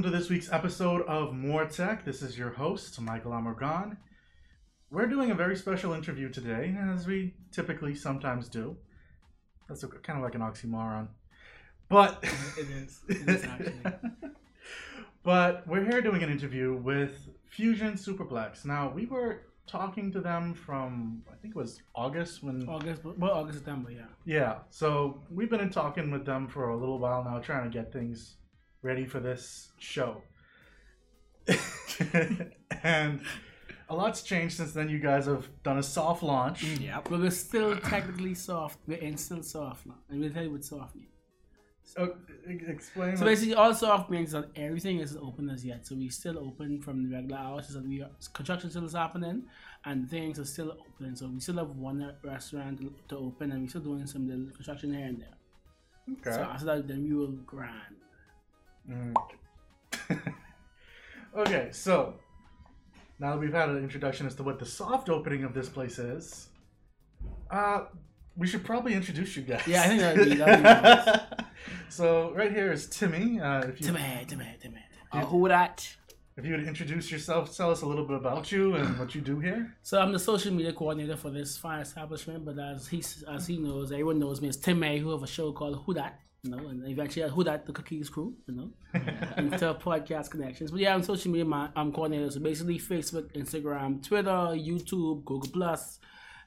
Welcome to this week's episode of More Tech. This is your host, Michael Amargan. We're doing a very special interview today, as we typically sometimes do. That's a, kind of like an oxymoron. But It is. It is actually. but we're here doing an interview with Fusion Superplex. Now, we were talking to them from, I think it was August when. August, well, August, September, yeah. Yeah, so we've been in talking with them for a little while now, trying to get things ready for this show. and a lot's changed since then. You guys have done a soft launch. Mm. Yeah. But we're still technically soft. We're in still soft now. And we'll tell you what soft means. So, explain. So basically, all soft means that everything isn't open as yet. So we still open from the regular hours. So we are, construction still is happening, and things are still open. So we still have one restaurant to, to open, and we're still doing some little construction here and there. okay. So after that, then we will grind. Mm. okay, so now that we've had an introduction as to what the soft opening of this place is, uh, we should probably introduce you guys. Yeah, I think that'd be- that'd be nice. so right here is Timmy. Uh, if you Timmy, Timmy, Timmy. Uh, who that? if you would introduce yourself, tell us a little bit about you and what you do here. So I'm the social media coordinator for this fine establishment, but as he as he knows, everyone knows me as Tim May, who have a show called Who Dat, you know, and eventually who that the Cookies Crew, you know, into podcast connections. But yeah, I'm social media man, I'm coordinator. So basically, Facebook, Instagram, Twitter, YouTube, Google Plus,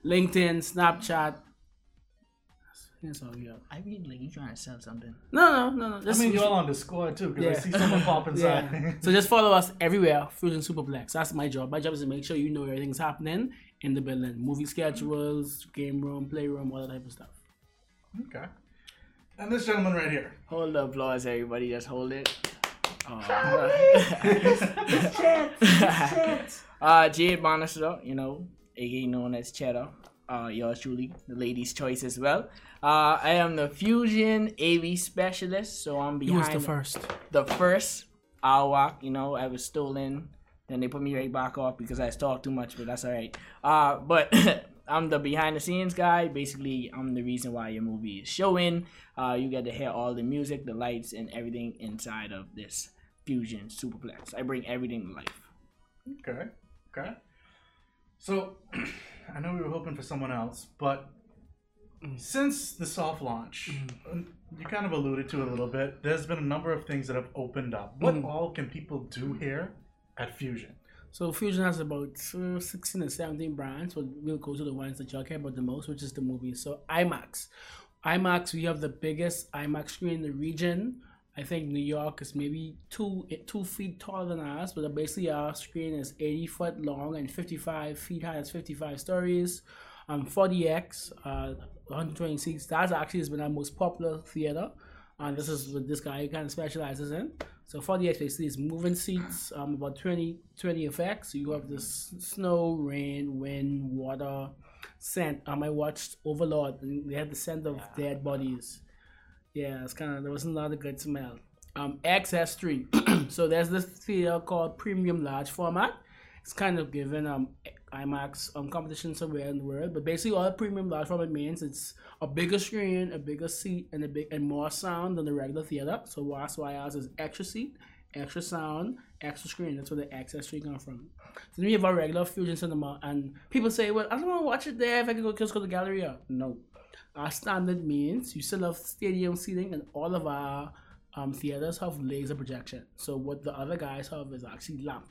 LinkedIn, Snapchat. That's all we have. I read like you trying to sell something. No, no, no, no. I Just, mean, you're all on Discord too, because I see someone pop inside. Yeah. so just follow us everywhere, Fusion Superplex. That's my job. My job is to make sure you know everything's happening in the building. Movie schedules, game room, playroom, all that type of stuff. okay. And this gentleman right here. Hold the applause, everybody. Just hold it. Please, this chance, this chance. uh, Jade Bonister, you know, aka known as Cheddar. Uh, yours truly, the ladies' choice as well. Uh, I am the Fusion AV specialist, so I'm He was the first. the first Awak, you know, I was stolen. Then they put me right back off because I talked too much, but that's all right. Uh, but I'm the behind the scenes guy. Basically, I'm the reason why your movie is showing. Uh, you get to hear all the music, the lights, and everything inside of this Fusion Superplex. I bring everything to life. Okay. Okay. So, I know we were hoping for someone else, but since the soft launch, um, you kind of alluded to it a little bit. There's been a number of things that have opened up. What Mhm. all can people do here at Fusion? So Fusion has about uh, 16 or 17 brands, but we'll go to the ones that y'all care about the most, which is the movies. So IMAX. IMAX, we have the biggest IMAX screen in the region. I think New York is maybe two two feet taller than us, but basically our screen is 80 foot long and 55 feet high. It's 55 stories. Um, 4DX, uh, 120 seats. That actually has been our most popular theater. And this is what this guy kind of specializes in. So 4DX basically is moving seats, um, about 20, 20 effects. So you have this snow, rain, wind, water, scent. Um, I watched Overlord and they had the scent of dead bodies. Yeah, it's kind of, there wasn't a lot of good smell. Um, XS3. so there's this theater called Premium Large Format. It's kind of given um IMAX um competition somewhere in the world, but basically all premium large format means it's a bigger screen, a bigger seat, and a big and more sound than the regular theater. So that's why ours is extra seat, extra sound, extra screen. That's where the XS3 come from. So then we have our regular Fusion Cinema, and people say, "Well, I don't want to watch it there. If I can go just go to the Galleria." No, our standard means you still have stadium seating, and all of our um, theaters have laser projection. So what the other guys have is actually lamp.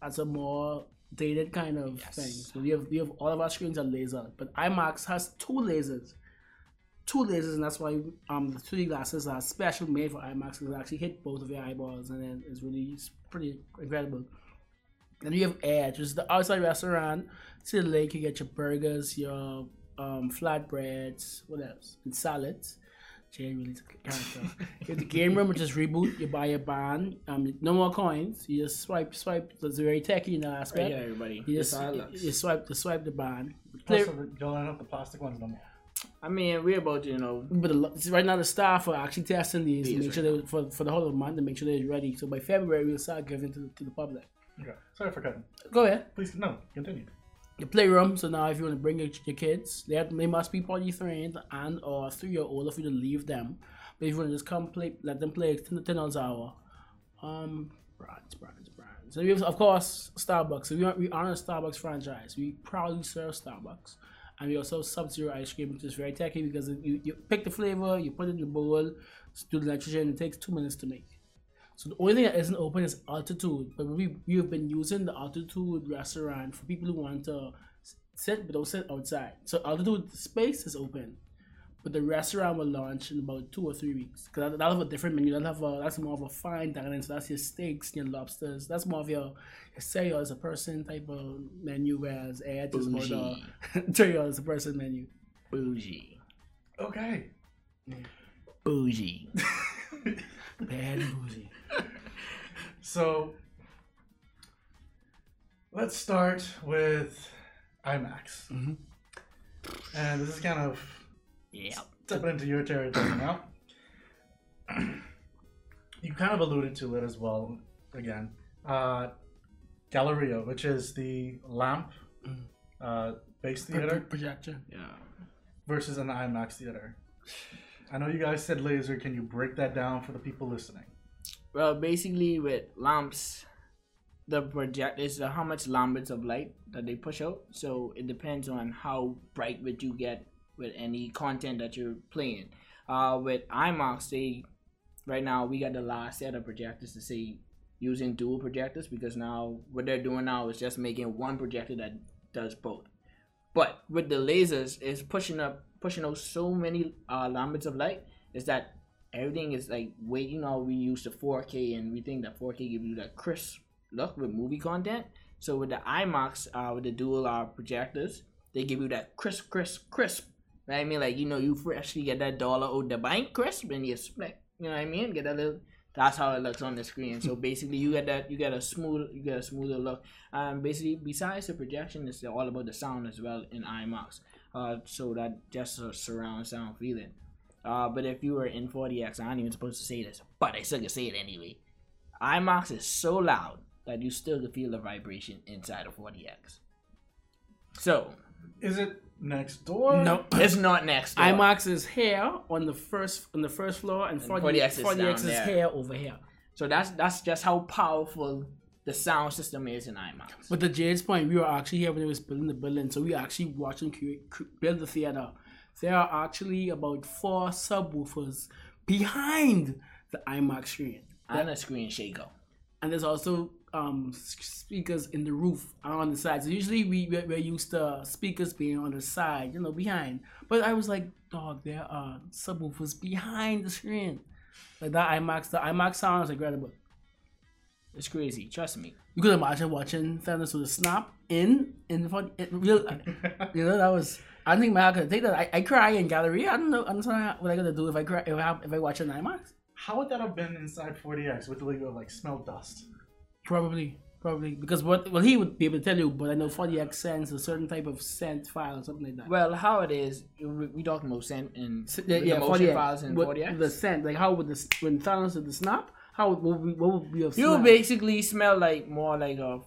That's a more dated kind of thing. So we have we have all of our screens are laser, but IMAX has two lasers, two lasers, and that's why um the 3D glasses are special made for IMAX because it actually hit both of your eyeballs, and then it's really it's pretty incredible. Then you have Edge, which is the outside restaurant. To the lake, you get your burgers, your um, flatbreads, what else, and salads. Jay really took a character. you have the game room, which is reboot. You buy a band. Um, no more coins. You just swipe, swipe. It's very techy in the aspect. Right here, everybody. You just This all you, you swipe, you swipe the band. Plus, Play, don't have the plastic ones no more. I mean, we're about to, you know, but the, right now the staff are actually testing these to These make sure they for, for the whole of the month to make sure they're ready. So by February we'll start giving to, to the public. Okay. Sorry for cutting. Go ahead. Please, no, continue. The playroom. So now, if you want to bring your, your kids, they have, they must be potty trained and or three year old if you to leave them. But if you want to just come play, let them play ten dollars an hour. Um, brands, brands, brands. So we have, of course, Starbucks. So we are, we are a Starbucks franchise. We proudly serve Starbucks. And we also have Sub-Zero ice cream, which is very techy because you, you pick the flavor, you put it in the bowl, do the nitrogen, it takes two minutes to make. So the only thing that isn't open is altitude. But we we have been using the altitude restaurant for people who want to sit but don't sit outside. So altitude space is open. But the restaurant will launch in about two or three weeks. Because that'll have a different menu. That'll have a, that's more of a fine dining. So that's your steaks, your lobsters. That's more of your, your say as a person type of menu, whereas Ed is more the three as a person menu. Bougie. Okay. Bougie. Bad and. So let's start with IMAX. Mhm. And this is kind of Yeah. stepping into your territory now. you kind of alluded to it as well again. Uh, Galleria, which is the lamp Mm. uh, base Pro- theater Projection. Yeah. versus an IMAX theater. I know you guys said laser. Can you break that down for the people listening? Well, basically with lamps, the project is how much lambdas of light that they push out. So it depends on how bright would you get with any content that you're playing. Uh, with IMAX, they right now we got the last set of projectors to say using dual projectors because now what they're doing now is just making one projector that does both. But with the lasers, it's pushing up, pushing out so many uh, lambdas of light is that everything is like way you know we use the 4K and we think that 4K gives you that crisp look with movie content. So with the IMAX, uh, with the dual uh, projectors, they give you that crisp, crisp, crisp. Right? I mean, like you know, you freshly get that dollar out the bank crisp and you split. You know what I mean? Get that little. That's how it looks on the screen. So basically, you get that you get a smooth, you get a smoother look. And basically, besides the projection, it's all about the sound as well in IMAX. Uh, so that just a surround sound feeling. Uh, but if you were in 4DX, I ain't even supposed to say this, but I still can say it anyway. IMAX is so loud that you still can feel the vibration inside of 4DX. So Is it next door? No. it's not next. Door. IMAX is here on the first on the first floor, and 40, 4DX is 4DX is here over here. So that's that's just how powerful the sound system is in IMAX. But to Jade's point, we were actually here when they was building the building, so we were actually watching cre- cre- build the theater. There are actually about four subwoofers behind the IMAX screen, and a screen shaker. and there's also um speakers in the roof and on the sides. So usually we we're, we're used to speakers being on the side, you know, behind. But I was like, dog, there are subwoofers behind the screen. Like that IMAX, the IMAX sound is incredible. It's crazy. Trust me. You could imagine watching Thanos with a snap in in front in real. You know that was. I think my could take that. I, I cry in Galleria. I don't know. I don't know what I gotta do if I cry if I have, if I watch an IMAX. How would that have been inside 4DX with the legal of like smell dust? Probably, probably because what well he would be able to tell you, but I know 4DX sends a certain type of scent file or something like that. Well, how it is, we, we talking about scent and S- the, yeah, motion 4DX. files in What- 4DX. The scent, like how would this when Thanos did the snap? How would what would, what would be You smell? basically smell like more like a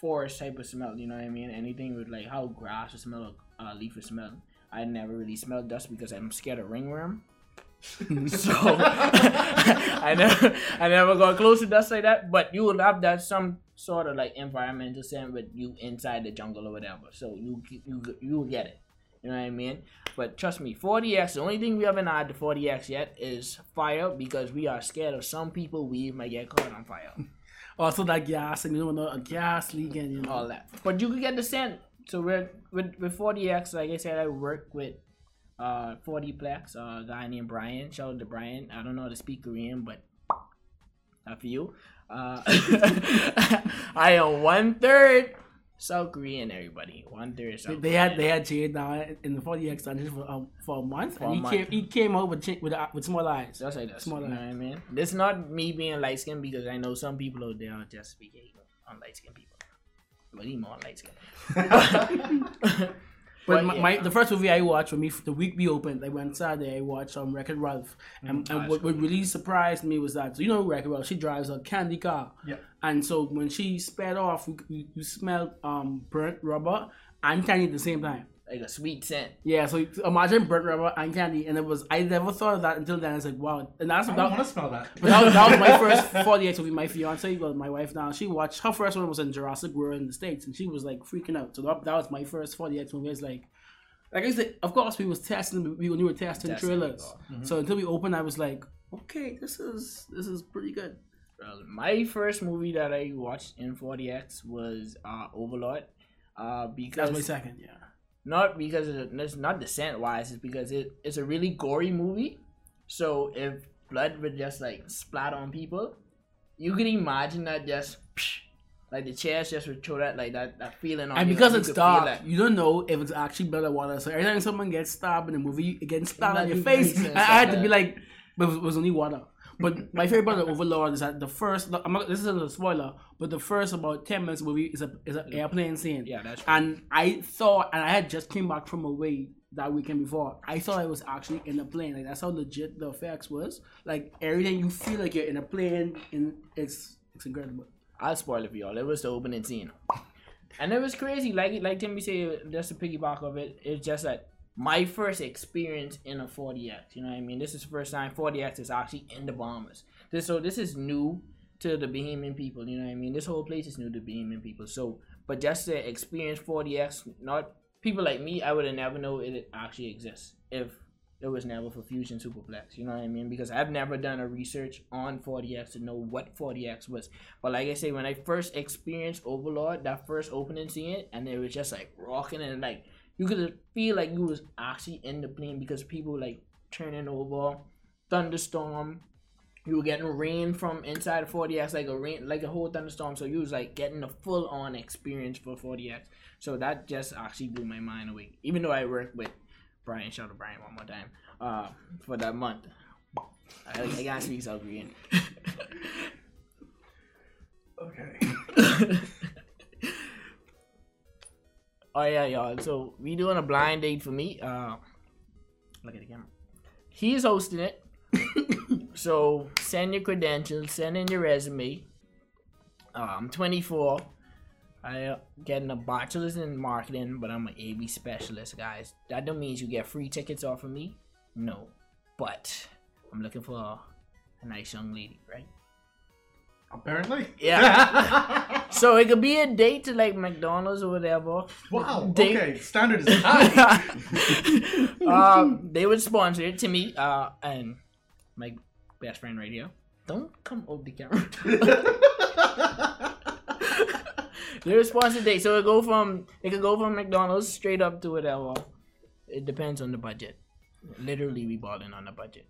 forest type of smell. You know what I mean? Anything with like how grass would smell, or uh, leaf would smell. I never really smelled dust because I'm scared of ringworm. so I never, I never got close to dust like that. But you will have that some sort of like environmental scent with you inside the jungle or whatever. So you you you will get it. You know what I mean? But trust me, 4DX. The only thing we haven't had to 4DX yet is fire because we are scared of some people. We might get caught on fire. Also that gas and you don't know a gas leaking. You know. all that. But you could get the scent. So we're with with 4DX, like I said, I work with uh 4DPlex, uh, a guy named Brian. Shout out to Brian. I don't know how to speak Korean, but for you. Uh, I am one third South Korean. Everybody, one third South. They had they had Jade now in the 4DX dungeon for um, for a month, For and a he month. came he came out with with uh, with small eyes. Just like this. Smaller. You know what I mean? This not me being light skinned because I know some people out there are just speaking on light skinned people. But he more light skinned. But, But my, yeah. my the first movie I watched when we the week we opened, I went Saturday. I watched um Wreck-It Ralph, and, and what, what really surprised me was that so you know Wreck-It Ralph, she drives a candy car, Yeah. and so when she sped off, you, you, you smelled um burnt rubber and candy at the same time. Like a sweet scent. Yeah, so imagine burnt rubber and candy, and it was I never thought of that until then. I was like, wow, and that's I about. don't want to smell that. But that, was- that was my first 4DX with my fiance, well, my wife now. She watched her first one was in Jurassic World in the States, and she was like freaking out. So that, that was my first 4DX movie. It's like, like I said, of course we was testing, we, we were testing Testing trailers. before. So until we opened, I was like, okay, this is this is pretty good. My first movie that I watched in 4DX was uh, Overlord. Uh, because That's my second, yeah. Not because it's not descent wise, it's because it, it's a really gory movie. So if blood would just like splat on people, you could imagine that just like the chairs just would throw that like that, that feeling on And you, because like, it's dark, you don't know if it's actually blood or water. So every time someone gets stabbed in a movie, it gets stabbed on your face. makes I had to be like, but it was only water. But my favorite part of Overlord is that the first, I'm not, this isn't a spoiler, but the first about 10 minutes the movie is a is an airplane scene. Yeah, that's right. And I thought, and I had just came back from away that weekend before. I thought I was actually in a plane. Like that's how legit the effects was. Like everything you feel like you're in a plane, and it's it's incredible. I'll spoil it for y'all. It was the opening scene, and it was crazy. Like like Timmy said, just to piggyback of it, it's just that my first experience in a 4DX. You know what I mean? This is the first time 4DX is actually in the Bahamas. This so this is new to the Bahamian people. You know what I mean? This whole place is new to Bahamian people. So, but just to experience 4DX, not people like me, I would have never know it actually exists if it was never for Fusion Superplex. You know what I mean? Because I've never done a research on 4DX to know what 4DX was. But like I say, when I first experienced Overlord, that first opening scene, and it was just like rocking and like you could feel like you was actually in the plane because people like turning over, thunderstorm. You were getting rain from inside of 4DX, like a rain, like a whole thunderstorm. So you was like getting a full on experience for 4DX. So that just actually blew my mind away. Even though I worked with Brian, shout out to Brian one more time, uh, for that month. I, I gotta speak South Korean. Okay. Oh yeah, y'all. So we doing a blind date for me. Uh, look at the camera. He's hosting it. so send your credentials. Send in your resume. Uh, I'm 24. I uh, getting a bachelor's in marketing, but I'm an AV specialist, guys. That don't mean you get free tickets off of me. No, but I'm looking for a, a nice young lady, right? Apparently. Yeah. So it could be a date to like McDonald's or whatever. wow. Date- Okay. Standard is high. um, they would sponsor it to me uh, and my best friend right here. Don't come over the camera. they would sponsor date, so it go from it could go from McDonald's straight up to whatever. It depends on the budget. Literally, we balling on the budget.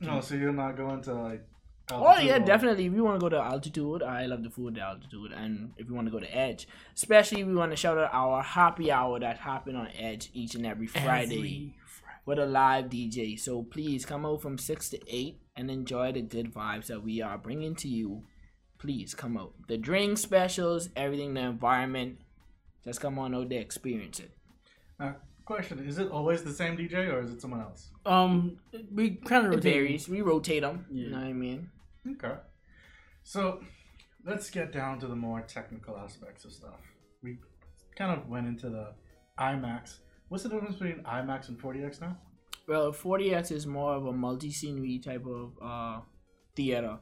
no, so you're not going to like. Oh yeah, or- definitely. If you want to go to altitude, I love the food at altitude, and if you want to go to Edge, especially we want to shout out our happy hour that happen on Edge each and every Friday Every Friday. with a live DJ. So please come out from six to eight and enjoy the good vibes that we are bringing to you. Please come out. The drink specials, everything, the environment. Just come on out there, experience it. Uh, question: Is it always the same DJ or is it someone else? Um, we kind of It varies. We rotate them. You Yeah. know what I mean? Okay. So let's get down to the more technical aspects of stuff. We kind of went into the IMAX. What's the difference between IMAX and 4DX now? Well, 4DX is more of a multi-scenery type of uh, theater.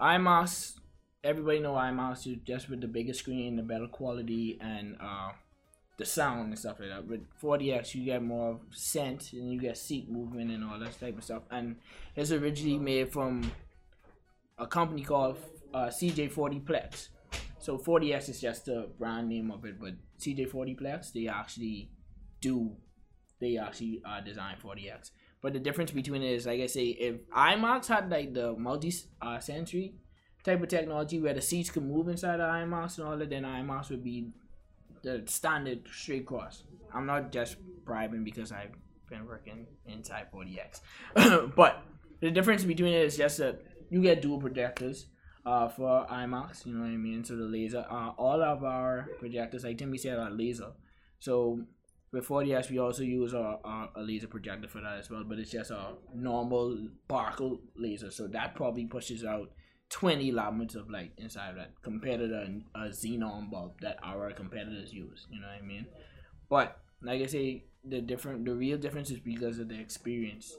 IMAX, everybody know IMAX is just with the bigger screen, the better quality, and uh, the sound and stuff like that. With 4DX, you get more scent and you get seat movement and all that type of stuff. And it's originally made from a company called uh, CJ 4DPlex. So 4DX is just the brand name of it, but CJ 4DPlex, they actually do they actually uh, design 4DX. But the difference between it is, like I say, if IMAX had like the multi uh, sensory type of technology where the seats could move inside the IMAX and all that, then IMAX would be the standard straight cross. I'm not just bribing because I've been working inside 4DX. but the difference between it is just that you get dual projectors uh, for IMAX, you know what I mean? So the laser, uh, all of our projectors, like Timmy said, are laser. So with 40s, we also use a, a, laser projector for that as well, but it's just a normal Barco laser. So that probably pushes out 20 lumens of light inside of that compared to the a xenon bulb that our competitors use. You know what I mean? But like I say, the different, the real difference is because of the experience.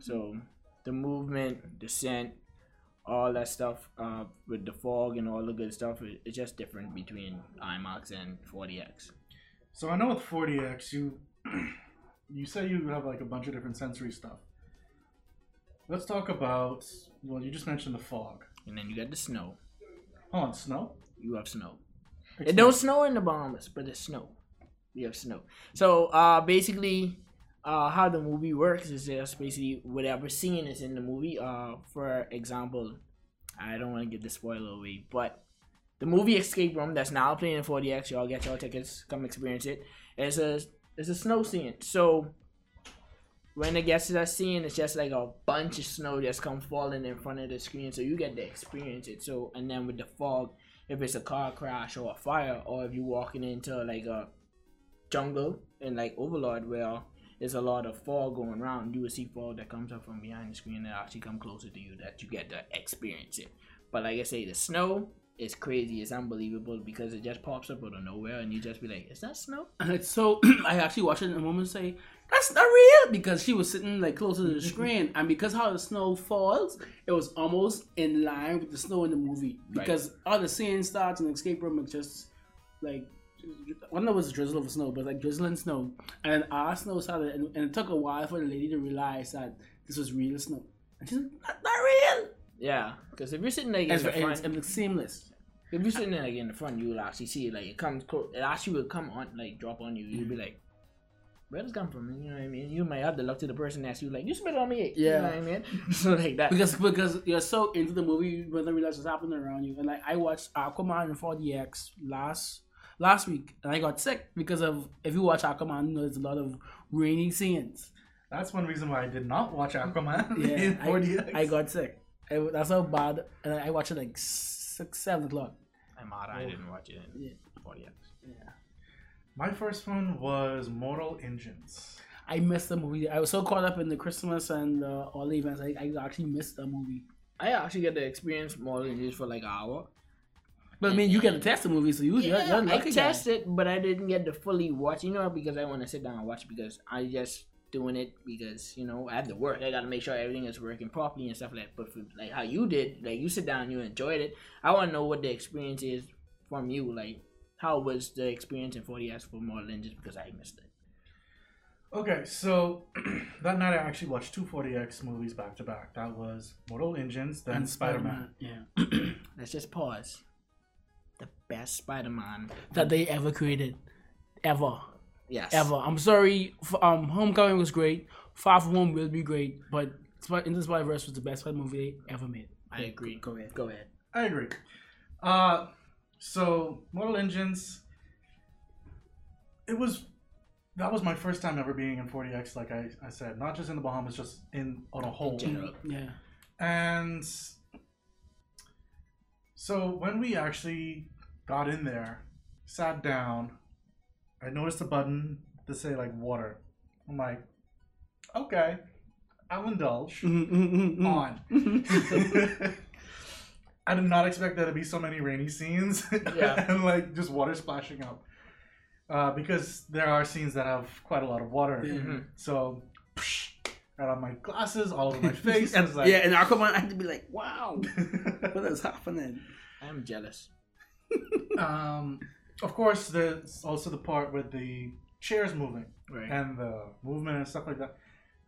So the movement, the scent, all that stuff uh, with the fog and all the good stuff, it, it's just different between IMAX and 4DX. So I know with 4DX, you you say you have like a bunch of different sensory stuff. Let's talk about. Well, you just mentioned the fog. And then you got the snow. Hold on, snow. You have snow. It don't snow in the Bahamas, but it's snow. We have snow. So uh, basically, uh, how the movie works is just basically whatever scene is in the movie. Uh, for example, I don't want to give the spoiler away, but the movie Escape Room that's now playing in 4DX, y'all get y'all tickets, come experience it. It's a it's a snow scene. So when it gets to that scene, it's just like a bunch of snow just come falling in front of the screen, so you get to experience it. So and then with the fog, if it's a car crash or a fire, or if you're walking into like a jungle and like Overlord where there's a lot of fog going around, you will see fog that comes up from behind the screen that actually come closer to you that you get to experience it. But like I say, the snow is crazy, it's unbelievable because it just pops up out of nowhere and you just be like, Is that snow? And it's so I actually watched it in a moment and say, That's not real because she was sitting like closer to the screen and because how the snow falls, it was almost in line with the snow in the movie. Right. Because all the scene starts in the escape room it's just like Know if it was a drizzle of snow, but like drizzling snow. And our snow started and, and it took a while for the lady to realize that this was real snow. And she's like, Not, not real. Yeah, because if you're sitting like in And, the front, and it's seamless. if you're sitting there like in the front, you will actually see it like it comes. clo- It actually will come on, like drop on you. You'll be mm. like, "Where does it come from?" You know what I mean? You might have to look to the person next to you, like, "You spit on me." Yeah. You know what I mean? so like that. because because you're so into the movie you don't realize what's happening around you. And like I watched Aquaman and 4DX last last week and I got sick because of if you watch Aquaman, you know there's a lot of rainy scenes. That's one reason why I did not watch Aquaman Yeah, in 4DX. I, I got sick. I, that's how bad. And I watched it like six, seven o'clock. I'm mad. I didn't watch it. Yeah. In 40 My first one was Mortal Engines. I missed the movie. I was so caught up in the Christmas and uh, all the events. I, I actually missed the movie. I actually get to experience Mortal Engines for like an hour. But I mean, you get to test the movie, so you you're, Yeah, you're I lucky guy. tested, but I didn't get to fully watch. You know, because I want to sit down and watch because I just doing it because you know I have to work. I got to make sure everything is working properly and stuff like. that. But for, like how you did, like you sit down, and you enjoyed it. I want to know what the experience is from you. Like how was the experience in 40s for more than just because I missed it. Okay, so that night I actually watched two 4DX movies back to back. That was Mortal Engines, then Spider Man. Yeah. Let's just pause. The best Spider-Man. that they ever created, ever, Yes. ever. I'm sorry. Um, Homecoming was great. Far From Home will be great, but Into the Spider Verse was the best Spider movie they ever made. I agree. Go ahead. Go ahead. I agree. Uh, so Mortal Engines, it was that was my first time ever being in 4DX. Like I, I said, not just in the Bahamas, just in on a whole. general. Yeah. And so when we actually got in there, sat down, I noticed a button to say like water. I'm like, okay, I'll indulge. Mm-hmm. On. I did not expect there to be so many rainy scenes Yeah. and like just water splashing up. Uh, because there are scenes that have quite a lot of water. Yeah. Mhm. So, psh, right on my glasses, all over my face. and, it's like, yeah, and Aquaman, I had to be like, wow, what is happening? I'm jealous. Um, of course, there's also the part with the chairs moving Right. and the movement and stuff like that.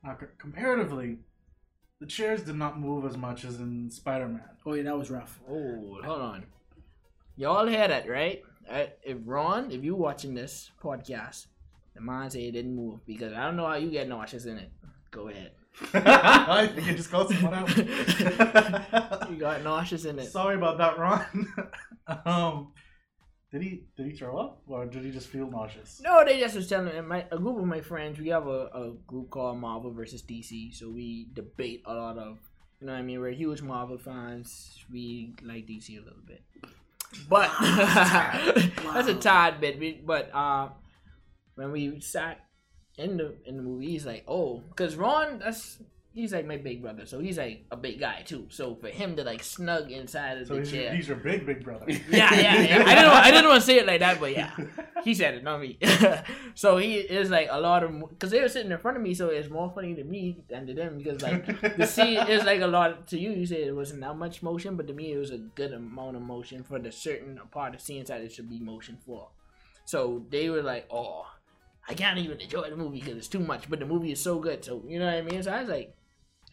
Now, c- comparatively, the chairs did not move as much as in Spider-Man. Oh yeah, that was rough. Oh, hold on. Y'all hear that, right? Uh, if Ron, if you watching this podcast, the man say it didn't move because I don't know how you get nauseous in it. Go ahead. I think it just called someone out. You got nauseous in it. Sorry about that, Ron. um, did he did he throw up or did he just feel nauseous? No, they just was telling me. My, a group of my friends, we have a, a group called Marvel versus DC, so we debate a lot of, you know what I mean? We're huge Marvel fans. We like DC a little bit. But that's a tad bit. We- But uh, when we sat in the in the movie, he's like, oh, because Ron, that's he's like my big brother, so he's like a big guy too. So for him to like snug inside of So the chair, he's your big, big brother. yeah, yeah, yeah. I didn't, want, I didn't want to say it like that, but yeah, he said it, not me. so he is like a lot of because they were sitting in front of me, so it's more funny to me than to them because like the scene is like a lot to you. You said it wasn't that much motion, but to me it was a good amount of motion for the certain part of scenes that it should be motion for. So they were like, oh. I can't even enjoy the movie because it's too much, but the movie is so good. So you know what I mean. So I was like,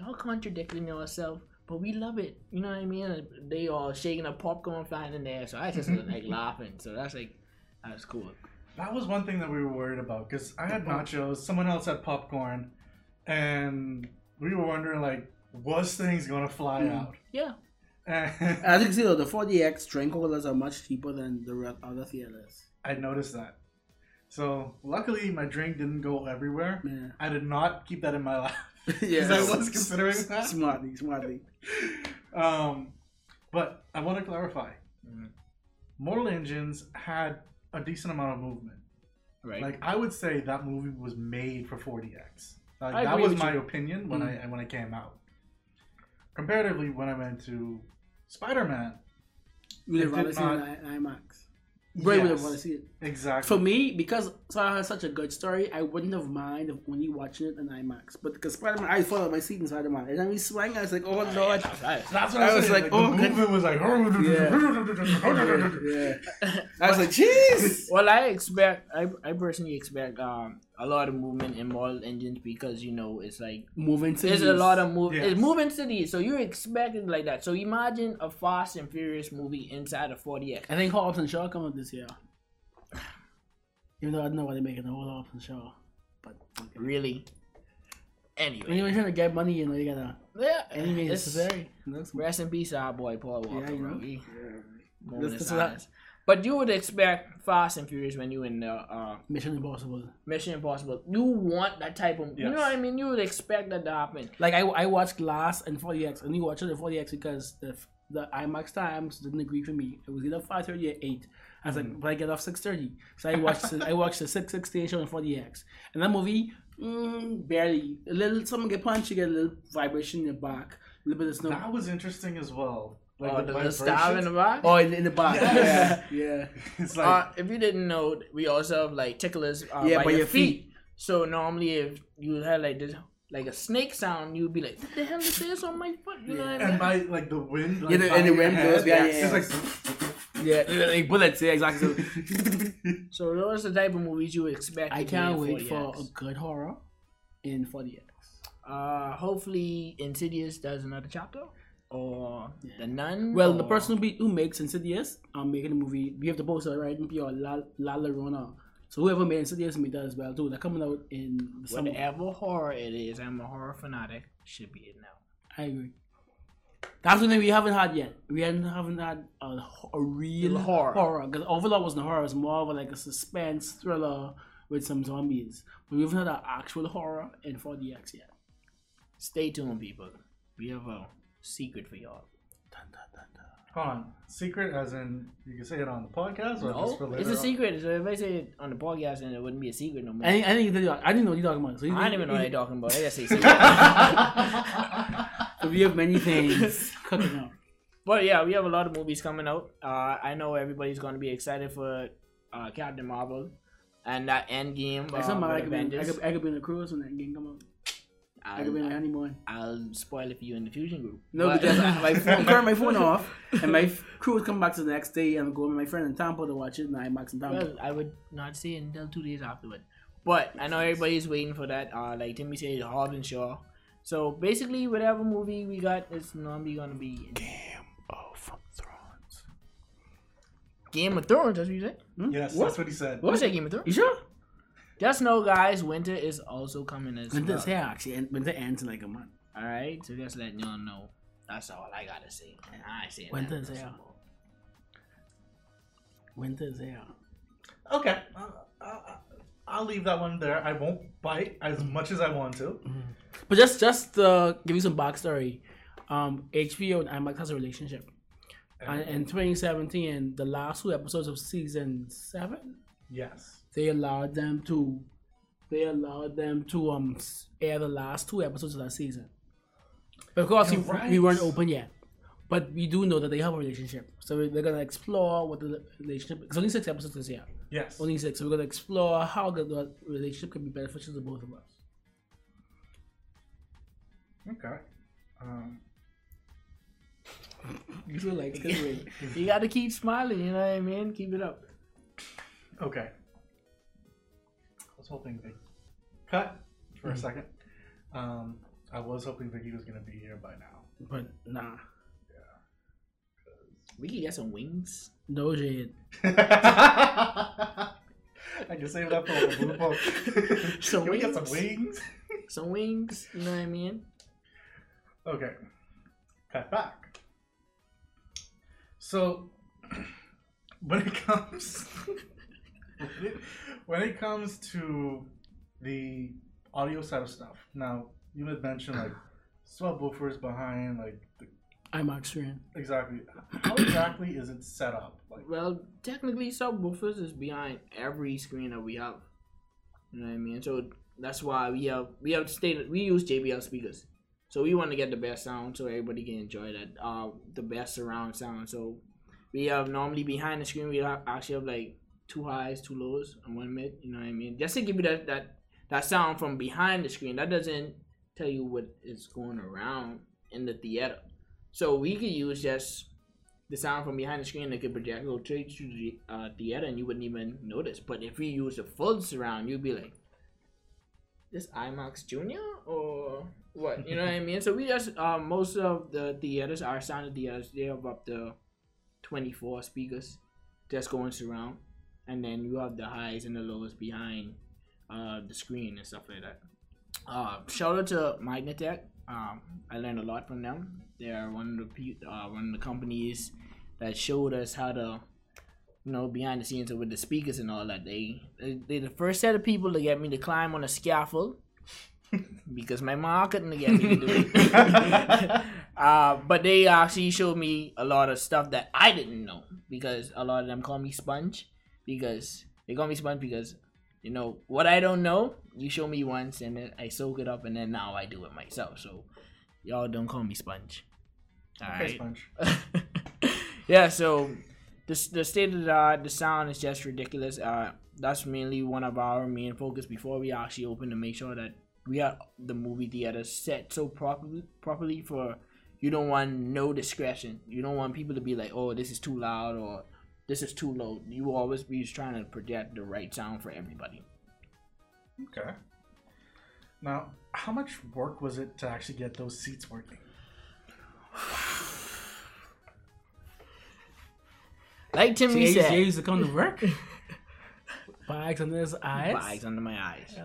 y'all contradicting yourself, but we love it. You know what I mean? They all shaking up popcorn flying in there, so I just was like laughing. So that's like, that's cool. That was one thing that we were worried about because I had nachos, someone else had popcorn, and we were wondering like, was things gonna fly Mm. out? Yeah, As you can see, though, the 4DX drink holders are much cheaper than the other theaters. I noticed that. So luckily, my drink didn't go everywhere. Yeah. I did not keep that in my lap yeah. I was considering that. Smartly, smartly. Um, but I want to clarify. Mhm. Mortal Engines had a decent amount of movement. right. Like I would say that movie was made for 4DX. Like I that was my you. opinion when Mm. I when I came out. Comparatively, when I went to Spider Man, We'd It have rather did seen not- it in I- IMAX. Right, would have Yes. rather see it. exactly. For me, because Spider has such a good story, I wouldn't have mind if only watching it in IMAX. But because Spider Man, I followed my seat in Spider Man, and then we swang, I was like, oh lord. Right. That's what I I was was like, like. oh, the movement was like. yeah. I was like, jeez. Well, I expect, I, I personally expect um a lot of movement in Mortal Engines because you know it's like Moving to There's a lot of move. Yes. It's moving cities, so you're expecting like that. So imagine a Fast and Furious movie inside of 4DX. I think Hobbs and Shaw come out this year. Even though I don't know why they're making a whole Hobbs and Shaw. But Really. Anyway, when you're trying to get money, you know, you gotta yeah, anything it's- necessary. That's- Rest in peace, our boy Paul Walker. Yeah, you know. bro. We- Yeah. moment That's- of that's silence. But you would expect Fast and Furious when you in the uh, Mission Impossible. Mission Impossible. You want that type of. You know what I mean? You would expect that to happen. Like I, I watched Glass and 4DX, and you watched it at 4DX because the the IMAX times didn't agree for me. It was either 5:30 or 8. I was like, but I get off 6:30, so I watched I watched the 6 6 station on 4DX, and that movie, mm, barely a little. Someone get punched, you get a little vibration in your back, a little bit of snow. That was interesting as well. Like oh, the, the, the stab in the vibrations. back. Oh, in, in the back. Yeah, yeah. It's like uh, if you didn't know, we also have like ticklers uh, Yeah, by, by your, your feet. feet. So normally, if you had like this, like a snake sound, you'd be like, "What the hell is this on my foot?" You know what I mean? and by like the wind. Like, Yeah, the- by and the wind head, goes behind your It's like. Yeah, like bullets. Yeah, exactly. So, so those are the type of movies you expect. I can't in wait for 4DX. a good horror in 4DX. Uh, hopefully, Insidious does another chapter, or. The Nun. Well, the or- person who, be, who makes Insidious, um, making the movie, we have the poster right in PR, La, La Llorona. So whoever made Insidious made that as well too. They're coming out in summer. whatever horror it is, I'm a horror fanatic. Should be it now. I agree. That's the thing we haven't had yet. We haven't, haven't had a, a real Horror. horror. Because Overlord wasn't a horror. It was more of a, like a suspense thriller with some zombies. But we haven't had an actual horror in 4DX yet. Stay tuned, people. We have a secret for y'all. Dun, dun, dun, dun. Hold on. Secret, as in you can say it on the podcast, or just for No, later it's a on? secret. So if I say it on the podcast, then it wouldn't be a secret no more. I, think- I, think you- I didn't know what you're talking about. So you- I don't even know what you- they're talking about. I gotta say secret. So we have many things cooking up. but yeah, we have a lot of movies coming out. Uh, I know everybody's gonna be excited for uh, Captain Marvel and that End Game. Like Uh, somebody, I with could, be, I, Avengers. could, I could be on a cruise when that game come out. I could be on a I'll, honeymoon. I'll spoil it for you in the fusion group. No, But- because I, my phone, turn my phone off, and my f- crew would come back to the next day, and I'm going with my friend in Tampa to watch it in IMAX in Tampa. Well, I would not say it until two days afterward. But I know everybody's waiting for that. Uh, like Timmy said, Hobbs and Shaw. So basically, whatever movie we got is normally gonna be in Game of Thrones. Game of Thrones. That's what you said. Hmm? Yes, What? that's what he said. What? You say Game of Thrones? You sure? Just know, guys, winter is also coming as Winter's well. here actually, and winter ends in like a month. All right, so just letting y'all know. That's all I gotta say. I ain't saying Winter's nothing here. else more. Winter's here. Okay. Uh, uh, I'll leave that one there. I won't bite as much as I want to. But just just to give you some backstory, um, HBO and IMAX has a relationship. And in 2017, the last two episodes of season seven, Yes. They allowed them to, they allowed them to um air the last two episodes of that season. But of course, we, right. we weren't open yet. But we do know that they have a relationship. So they're going to explore what the relationship It's only six episodes this year. Yes. Only six. So we're going to explore how the, the relationship can be beneficial to both of us. Okay. Um, You feel like it's good. You gotta keep smiling, you know what I mean? Keep it up. okay. I was hoping they cut for Mm-hmm. a second. Um, I was hoping Vicky was gonna be here by now. But nah. Yeah. We can get some wings. No shade. I can save that for a blue poke. Some Can we get some wings? wings? Some wings, you know what I mean? Okay. Cut back. So, when it comes, when it, comes to the audio side of stuff, now you had mentioned like subwoofers behind, like the, IMAX screen. exactly how exactly is it set up? Like, Well, technically, subwoofers is behind every screen that we have. You know what I mean? So that's why we have we have stated we use JBL speakers. So we want to get the best sound so everybody can enjoy that. Uh, the best surround sound. So we have normally behind the screen we have actually have like two highs, two lows, and one mid. You know what I mean? Just to give you that that that sound from behind the screen. That doesn't tell you what is going around in the theater. So we could use just the sound from behind the screen that could project go straight to the uh, theater and you wouldn't even notice. But if we use a full surround, you'd be like, "This IMAX Junior or what?" You know what I mean? So we just uh, most of the theaters, our sound theaters, they have up to twenty four speakers just going surround, and then you have the highs and the lows behind uh, the screen and stuff like that. Uh, shout out to Magnatech. Um, I learned a lot from them. They are one of the pe- uh, one of the companies that showed us how to, you know, behind the scenes with the speakers and all that. They they they the first set of people to get me to climb on a scaffold because my mom couldn't get me to do it. uh, but they actually showed me a lot of stuff that I didn't know because a lot of them call me sponge because they call me sponge because you know what I don't know. You show me once and then I soak it up and then now I do it myself. So y'all don't call me sponge. All okay, right. sponge. yeah, so the the state of the art, the sound is just ridiculous. Uh, that's mainly one of our main focus before we actually open to make sure that we have the movie theater set so properly properly for you don't want no discretion. You don't want people to be like, oh, this is too loud or this is too low. You will always be trying to project the right sound for everybody. Okay. Now, how much work was it to actually get those seats working? Like Timmy See, he said, used to come to work. Bags under his eyes. bags under my eyes.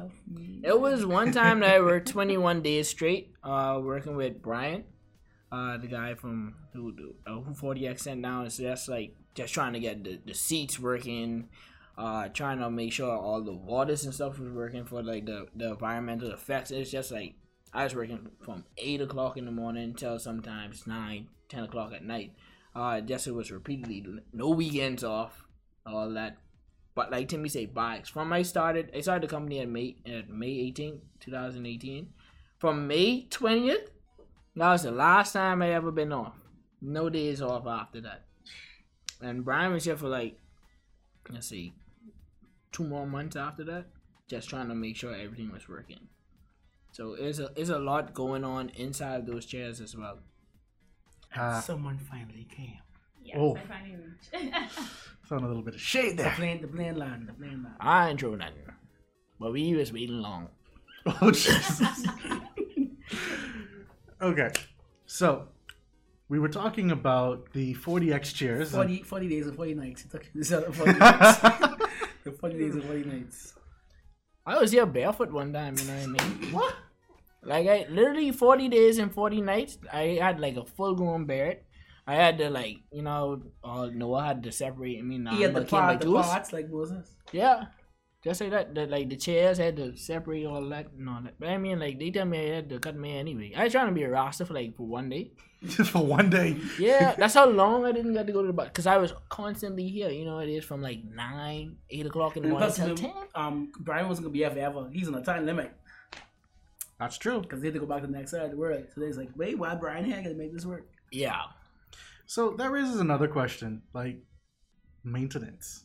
It was one time that I worked 21 days straight, uh, working with Brian, uh, the guy from who uh, who 4DX sent down. It's just like just trying to get the, the seats working, uh, trying to make sure all the waters and stuff was working for like the, the environmental effects. It's just like I was working from eight o'clock in the morning till sometimes nine, ten o'clock at night. Uh, just it was repeatedly no weekends off, all that. But like Timmy said, bikes. From I started, I started the company at May at May 18th, 2018. From May 20th, that was the last time I ever been off. No days off after that. And Brian was here for like, let's see, two more months after that, just trying to make sure everything was working. So it's a it's a lot going on inside those chairs as well. Uh, Someone finally came. Yes, Oh. I finally reached. throwing a little bit of shade The there. plane, the plane land, the plane land. I ain't true nothing, but we was waiting long. Oh, Jesus. okay. So, we were talking about the 4DX chairs. and- 40, 40 days and 40 nights. It took this out 40 nights. the 40 days and 40 nights. I was here barefoot one time, you know what I mean? what? Like I literally forty days and forty nights. I had like a full grown beard. I had to like you know, uh, Noah had to separate me. Now he had the, became part, like the juice. parts like Moses. Yeah, just like that. The, like the chairs had to separate all that and all that. But I mean, like they tell me I had to cut me anyway. I was trying to be a roster for like for one day. Just for one day. Yeah, that's how long I didn't get to go to the bar because I was constantly here. You know, it is from like nine, eight o'clock in the morning plus, till the- ten. um, Brian wasn't gonna be here forever. He's on a time limit. That's true. because they had to go back to the next side of the world. So they're like, wait, why Brian here gonna make this work? Yeah. So that raises another question, like maintenance.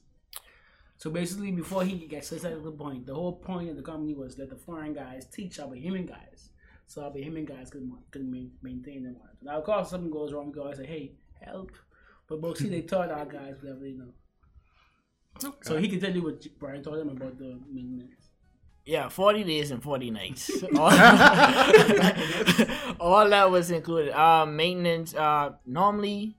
So basically, before he gets to the point, the whole point of the company was let the foreign guys teach our human guys, so I'll be him and guys could could main, maintain them. Now, of course, something goes wrong, we go always say, "Hey, help!" But mostly they taught our guys whatever they know. So he can tell you what Brian told him about the maintenance. Yeah, 40 days and 40 nights. All, all that was included. Uh, maintenance, uh, normally,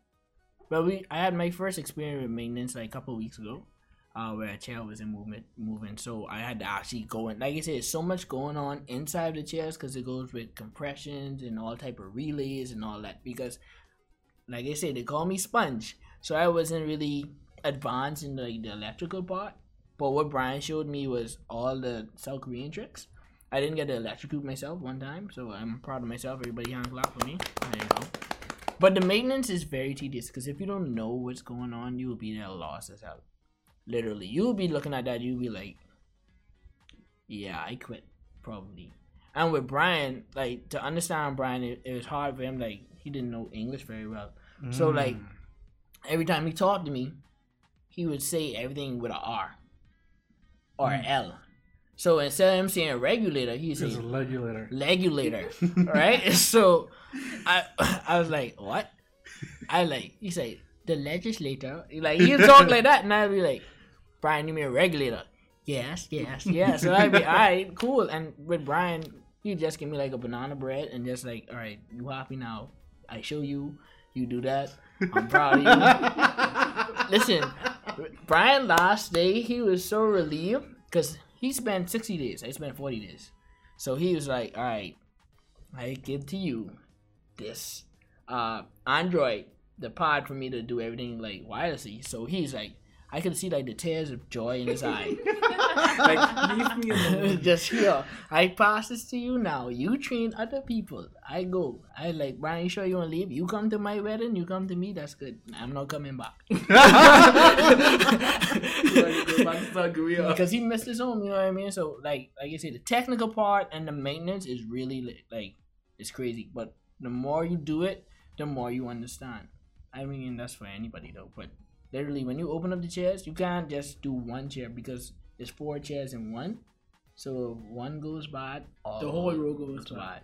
but we I had my first experience with maintenance like a couple weeks ago, uh, where a chair was in movement, moving. So I had to actually go in. Like I said, so much going on inside the chairs because it goes with compressions and all type of relays and all that. Because, like I said, they call me sponge, so I wasn't really advanced in like the electrical part. But what Brian showed me was all the South Korean tricks. I didn't get to electrocute myself one time, so I'm proud of myself. Everybody hand clap for me. There you go. But the maintenance is very tedious because if you don't know what's going on, you will be at a loss as hell. Literally, you will be looking at that. You'll be like, "Yeah, I quit probably." And with Brian, like to understand Brian, it, it was hard for him. Like he didn't know English very well, so like Mm. every time he talked to me, he would say everything with a R or Mm. L. So instead of him saying regulator, he He's a regulator. regulator, right? so I I was like, what? I like he said the legislator. Like he talk like that, and I'd be like, Brian, you mean a regulator? Yes, yes, yes. So I'd be all right, cool. And with Brian, he just give me like a banana bread and just like, all right, you happy now? I show you, you do that. I'm proud of you. Listen, Brian last day he was so relieved because he spent 60 days. I spent 40 days. So he was like, all right, I give to you this uh Android, the pod for me to do everything like wirelessly. So he's like, I can see like the tears of joy in his eye. Like, leave me alone. Just here, I pass this to you now. You train other people. I go. I like Brian. You sure you want to leave? You come to my wedding. You come to me. That's good. I'm not coming back. Go back to South Korea. because he missed his home. You know what I mean? So like, like I said, the technical part and the maintenance is really like it's crazy. But the more you do it, the more you understand. I mean, that's for anybody though. But literally, when you open up the chairs, you can't just do one chair because there's four chairs in one. So if one goes bad, all The whole row goes goes bad.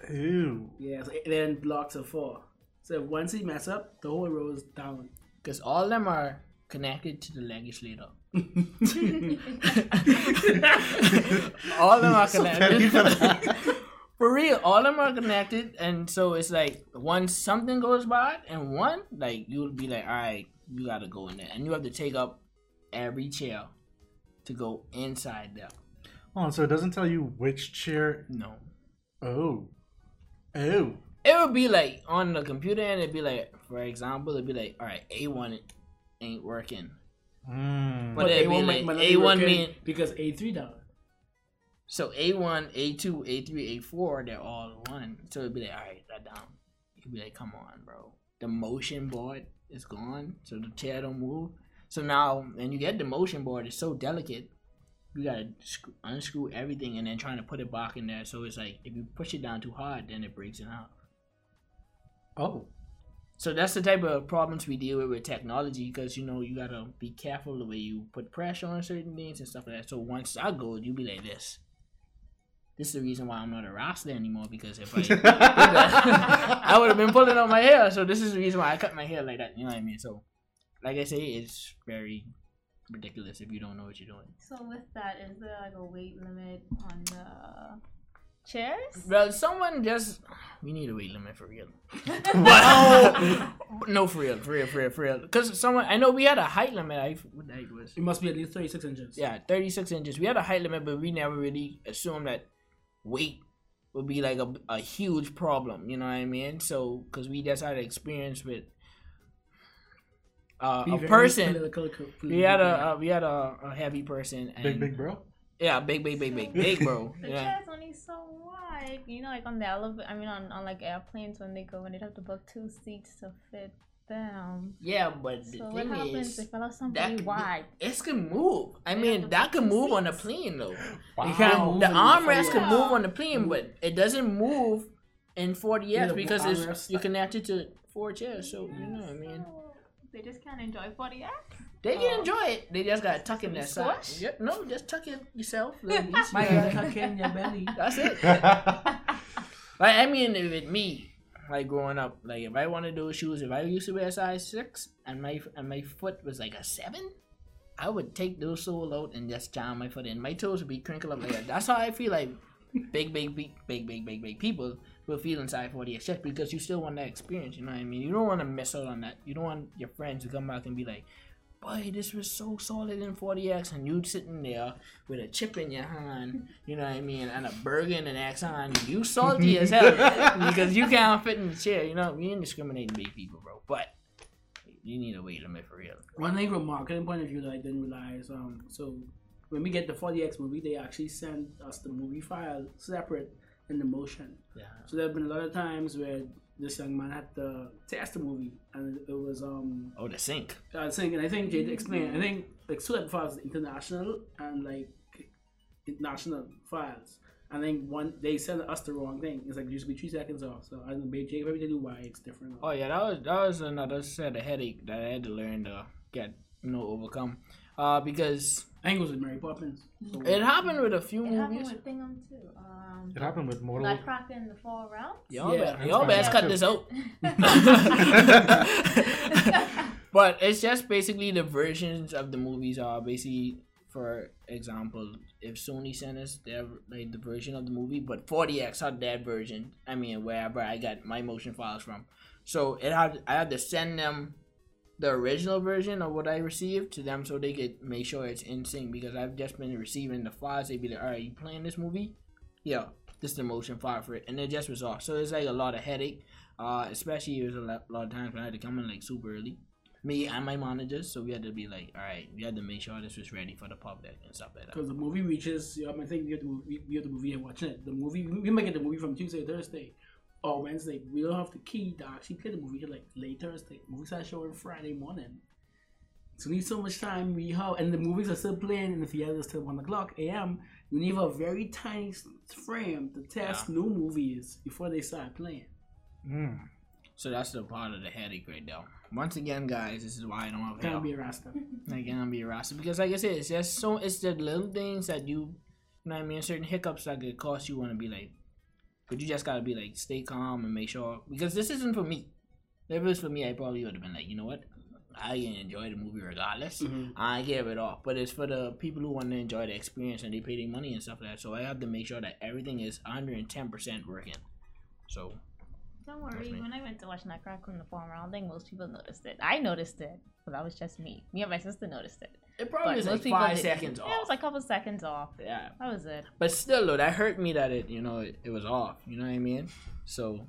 bad. Ew. Yeah, so it then blocks of four. So if once he mess up, the whole row is down. Because all them are connected to the legislator. all of them are So petty connected. For real, all of them are connected, and so it's like once something goes bad, and one like you'll be like, all right, you gotta go in there, and you have to take up every chair to go inside there. Oh, so it doesn't tell you which chair. No, Oh. Oh. it would be like on the computer, and it'd be like, for example, it'd be like, all right, A one ain't working, Mm. But it'd be A1 like might not be A1 mean- because A three down. So A one, A two, A three, A four, they're all one. So it'd be like, all right, that down. You'd be like, come on, bro. The motion board is gone, so the chair don't move. So now, when you get the motion board, it's so delicate. You gotta unscrew everything and then trying to put it back in there. So it's like if you push it down too hard, then it breaks it out. Oh. So that's the type of problems we deal with with technology because you know you gotta be careful the way you put pressure on certain things and stuff like that. So once I go, you be like this. This is the reason why I'm not a wrestler anymore because if I I would have been pulling out my hair. So this is the reason why I cut my hair like that. You know what I mean? So, like I say, it's very ridiculous if you don't know what you're doing. So with that, is there like a weight limit on the chairs? Well, someone just we need a weight limit for real. Wow. no, for real, for real, for real, for real. Because someone I know we had a height limit. I what height was? It must be at least thirty six inches. Yeah, 36 inches. We had a height limit, but we never really assumed that weight would be like a, a huge problem. You know what I mean? So, because we just had experience with uh, a person. We had a uh, we had a, a heavy person. And, Big, big bro. Yeah, big, big, big, big, big, bro. The Yeah. chair's only so wide. You know, like on the elevator. I mean, on, on like airplanes when they go and they have to book two seats to fit them. Yeah, but the So what thing happens is, if I love that somebody could- wide? it can move. I mean, that put can some move on a plane though. Wow. The in armrest can move on the plane, but it doesn't move in 4DX Yeah, because it's armrest- you're connected to four chairs. So you know what I mean. They just can't enjoy 4DX They can Oh. enjoy it. They just gotta tuck in their side. Yep. No, just tuck it yourself. little. My God, tuck in your belly. That's it. Like I mean, with me, like growing up, like if I wanted those shoes, if I used to wear a size six and my and my foot was like a seven, I would take those sole out and just jam my foot in. My toes would be crinkled up like that. That's how I feel like big, big, big, big, big, big, big people will feel inside 40 just because you still want that experience. You know what I mean? You don't want to miss out on that. You don't want your friends to come back and be like. Boy, this was so solid in 4DX, and you sitting there with a chip in your hand, you know what I mean, and a burger in an on you. Salty as hell because you can't fit in the chair. You know, we ain't discriminating big people, bro. But you need a weight limit for real. One thing from marketing point of view that I didn't realize, um, so when we get the 4DX movie, they actually send us the movie file separate in the motion. Yeah. So there have been a lot of times where this young man had to test the movie, and it was um, Oh, the sink. I was thinking, I think Jade explained, I think like two type files, international and like national files. I think one they sent us the wrong thing. It's like it used to be three seconds off. So I don't know, Jade maybe they do why it's different. Oh yeah, that was that was another set of headache that I had to learn to get you know overcome. Uh, because I think it was with Mary Poppins. So, it happened with a few It happened movies. with Thingham too. Um, It happened with Mortal. Nutcracker in the Fall Round. Y'all, Yeah, bet, that's y'all fine. best cut Yeah. this out. but it's just basically the versions of the movies are basically, for example, if Sony sent us their like the version of the movie, but 40x had that version. I mean, wherever I got my motion files from, so it had I had to send them the original version of what I received to them so they could make sure it's in sync because I've just been receiving the files. They'd be like, "All right, you playing this movie? Yeah, this is the motion file for it," and it just was off. So it's like a lot of headache. Uh, especially it was a lot, lot of times when I had to come in like super early, me and my managers. So we had to be like, all right, we had to make sure this was ready for the public and stuff like that. Because the movie reaches, um, I think we have movie, we have the movie and watching it. The movie, we might get the movie from Tuesday, Thursday, or Wednesday. We don't have the key to actually play the movie till like late Thursday. Movies start showing Friday morning. So we need so much time. We have, and the movies are still playing in the theaters till one o'clock a.m. We need a very tiny frame to test new movies before they start playing. Mm. So that's the part of the headache right there. Once again, guys, this is why I don't have Can't help. be a rasta. I can't be a roster because, like I said, it's just so it's the little things that you, you know, what I mean, certain hiccups that could cost you want to be like, but you just gotta be like, stay calm and make sure because this isn't for me. If it was for me, I probably would have been like, you know what, I enjoy the movie regardless. Mhm. I give it off, but it's for the people who want to enjoy the experience and they pay their money and stuff like that. So I have to make sure that everything is 110 percent working. So Don't worry. When I went to watch Nutcracker in the form, I don't think most people noticed it. I noticed it, but that was just me. Me and my sister noticed it. It probably But is like people five didn't. seconds off. Yeah, it was like a couple seconds off. yeah, That was it. But still, though, that hurt me that it, you know, it, it was off. You know what I mean? So,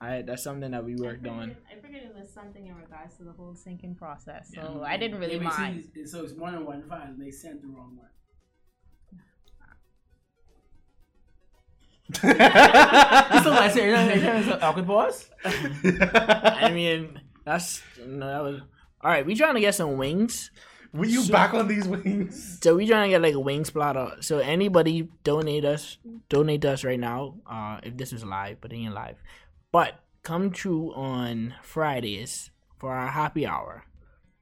I that's something that we worked I on. I figured it was something in regards to the whole syncing process, so Yeah. I didn't really Yeah, but mind. see, So it's more than one file, and they sent the wrong one. so I say, you know, it's an awkward pause. I mean, that's you know, that was all right. We trying to get some wings. Were you So- back on these wings? So we trying to get like a wing splatter. So anybody donate us, donate to us right now. Uh, if this is live, but it ain't live. But come true on Fridays for our happy hour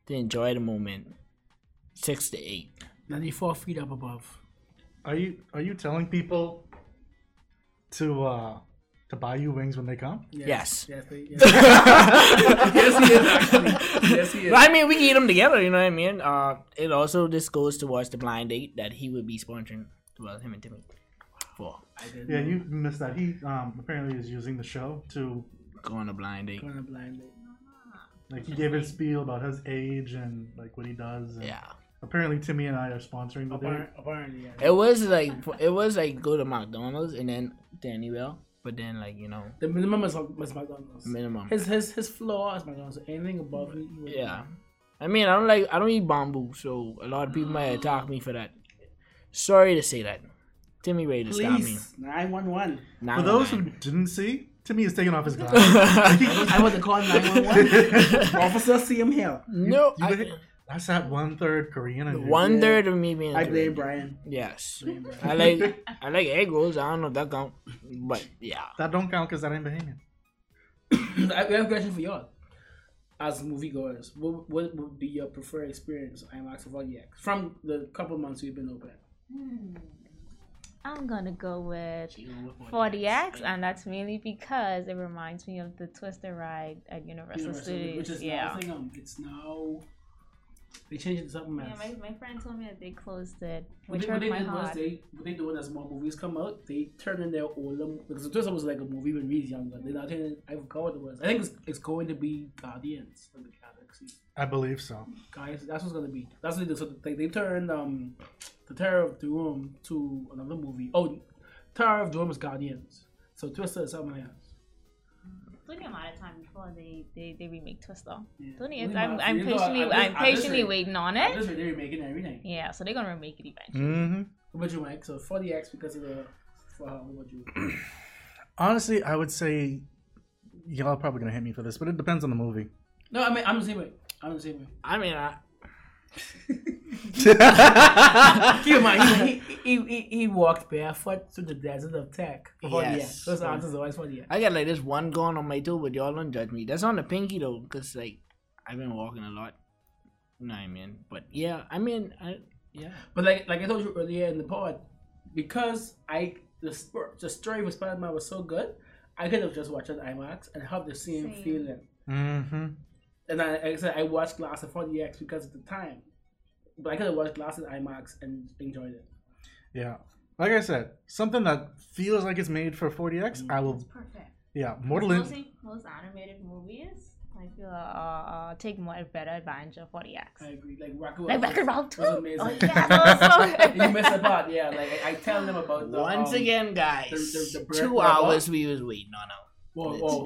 to enjoy the moment, six to eight. 94 feet up above. Are you are you telling people to uh to buy you wings when they come? Yes. Yes, they, yes. yes, he is actually. Yes, he is. But I mean, we can eat them together. You know what I mean? Uh, it also this goes towards the blind date that he would be sponsoring. Well, him and Timmy. For I didn't Yeah, know. you missed that. He um apparently is using the show to go on a blind date. Going blind date. like he gave his spiel about his age and like what he does. And Yeah. Apparently Timmy and I are sponsoring the date. Apparently, apparently, yeah. It was like it was like go to McDonald's and then to anywhere, but then like you know The minimum is, is McDonald's. minimum. His his his floor is McDonald's. Anything above it, he would- Yeah. I mean, I don't like I don't eat bamboo, so a lot of people might attack me for that. Sorry to say that. Timmy ready to stop me. Please, nine one one. For those who didn't see, Timmy is taking off his glasses. I want to call 911. Officer, see him here. No, You I, look at- That's that one third Korean. and one Yeah. third of me being. I a blame Korean. Brian. Yes, I like I like egg rolls. I don't know if that count, but yeah. That don't count because that ain't Bahamian. I have a question for y'all. As moviegoers, what, what would be your preferred experience of IMAX or 4DX from the couple months we've been open? I'm gonna go with 4DX, and that's mainly because it reminds me of the Twister ride at Universal, Universal, Studios. which is now, yeah. I think, um, it's now they changed it to something Yeah, else. my, my friend told me that they closed it, What which they, what hurt they my did was heart. they what they doing as more movies come out, they turn in their older because the Twister was like a movie when we was younger. They now turn I forgot what it was. I think it's, it's going to be Guardians of the Galaxy. I believe so. Guys, that's what's gonna be. That's what they do. So they, they turned um the Terror of Doom to another movie. Oh, Terror of Doom Room is Guardians. So Twister is something else. It's only a matter of time before they, they, they remake Twister. Yeah. It's only- Only I'm, I'm you know, patiently at I'm at this patiently rate- waiting on it. this rate, they're making everything. Yeah, so they're gonna remake it eventually. hmm What about you, Mike? So 4DX because of the. For how? What about you? Honestly, I would say y'all probably gonna hit me for this, but it depends on the movie. No, I mean I'm the same way. I'm the same way. I mean, I, Keep in mind, he, he, he, he walked barefoot through the desert of tech Yes. years. So his answer is always 40 years. I got like this one going on my toe, but y'all don't judge me. That's on the pinky though, cause like I've been walking a lot. You know what I mean? But yeah, I mean, I yeah. But like like I told you earlier in the pod, because I the, sp- the story with Spider Man was so good, I could have just watched it IMAX and have the same, Same. feeling. Mm-hmm. And I, like I said, I watched Glass at 4DX because of the time. But I could have watched Glass at IMAX and enjoyed it. Yeah. Like I said, something that feels like it's made for 4DX, I will. It's perfect. Yeah, Mortal In- Mostly, most animated movies, I feel, uh, uh, take more better advantage of 4DX. I agree. Like Rocket Like Wreck-It Ralph 2. was Oh, amazing. yeah, that was so you missed the part, yeah. Like I, I tell them about the Once um, again, guys, the- the- the bread two rubber. hours we was waiting on out. Whoa, whoa.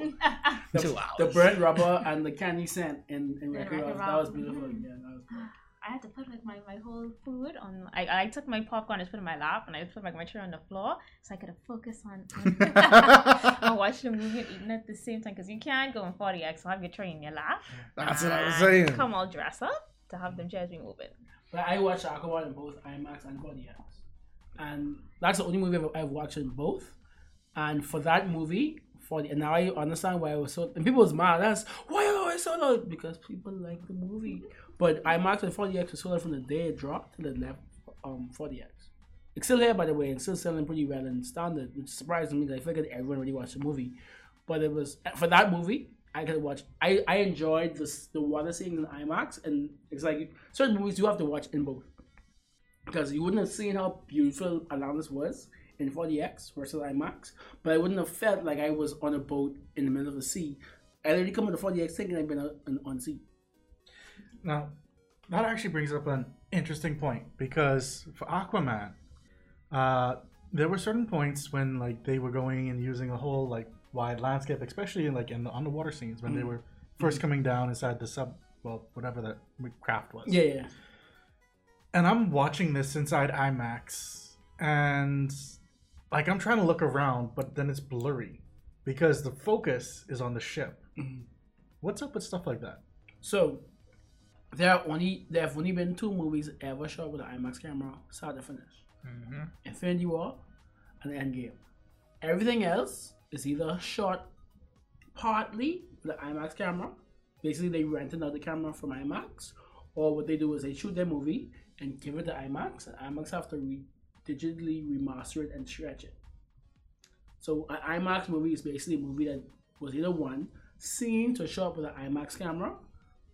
The, Two the hours. burnt rubber and the candy scent in, in Wreck-It Wreck-It Ralph. That was beautiful. Mhm. Yeah, that was good. I had to put like my, my whole food on. I, I took my popcorn and just put it in my lap, and I put like my chair on the floor so I could focus on on watching the movie and eating at the same time. Because you can't go in 4DX and have your tray in your lap. That's what I was ah, saying. Come all dressed up to have them chairs be moving. But I watched Aquaman in both IMAX and 4DX. And that's the only movie I've, I've watched in both. And for that movie, for the, and now I understand why I was so. And people was mad. That's why I always so loud because people like the movie. But IMAX and 4DX was sold from the day it dropped to the left um 4DX. It's still here by the way, and still selling pretty well and standard, which surprised me because I figured everyone already watched the movie. But it was for that movie. I could watch. I I enjoyed this the water scenes in IMAX, and it's like certain movies you have to watch in both because you wouldn't have seen how beautiful Atlantis was in 4DX versus IMAX, but I wouldn't have felt like I was on a boat in the middle of the sea. I literally come with the 4DX thinking I've been on, on sea. Now, that actually brings up an interesting point because for Aquaman, uh, there were certain points when like they were going and using a whole like wide landscape, especially in like in the underwater scenes when they were 1st coming down inside the sub, well, whatever that craft was. Yeah, yeah. And I'm watching this inside IMAX, and like I'm trying to look around, but then it's blurry because the focus is on the ship. Mhm. What's up with stuff like that? So there are only there have only been two movies ever shot with an IMAX camera, start to finish. Infinity War and Endgame. Everything else is either shot partly with an IMAX camera. Basically, they rent another camera from IMAX, or what they do is they shoot their movie and give it to IMAX, and IMAX have to re- digitally remaster it and stretch it. So an IMAX movie is basically a movie that was either one seen to show up with an IMAX camera,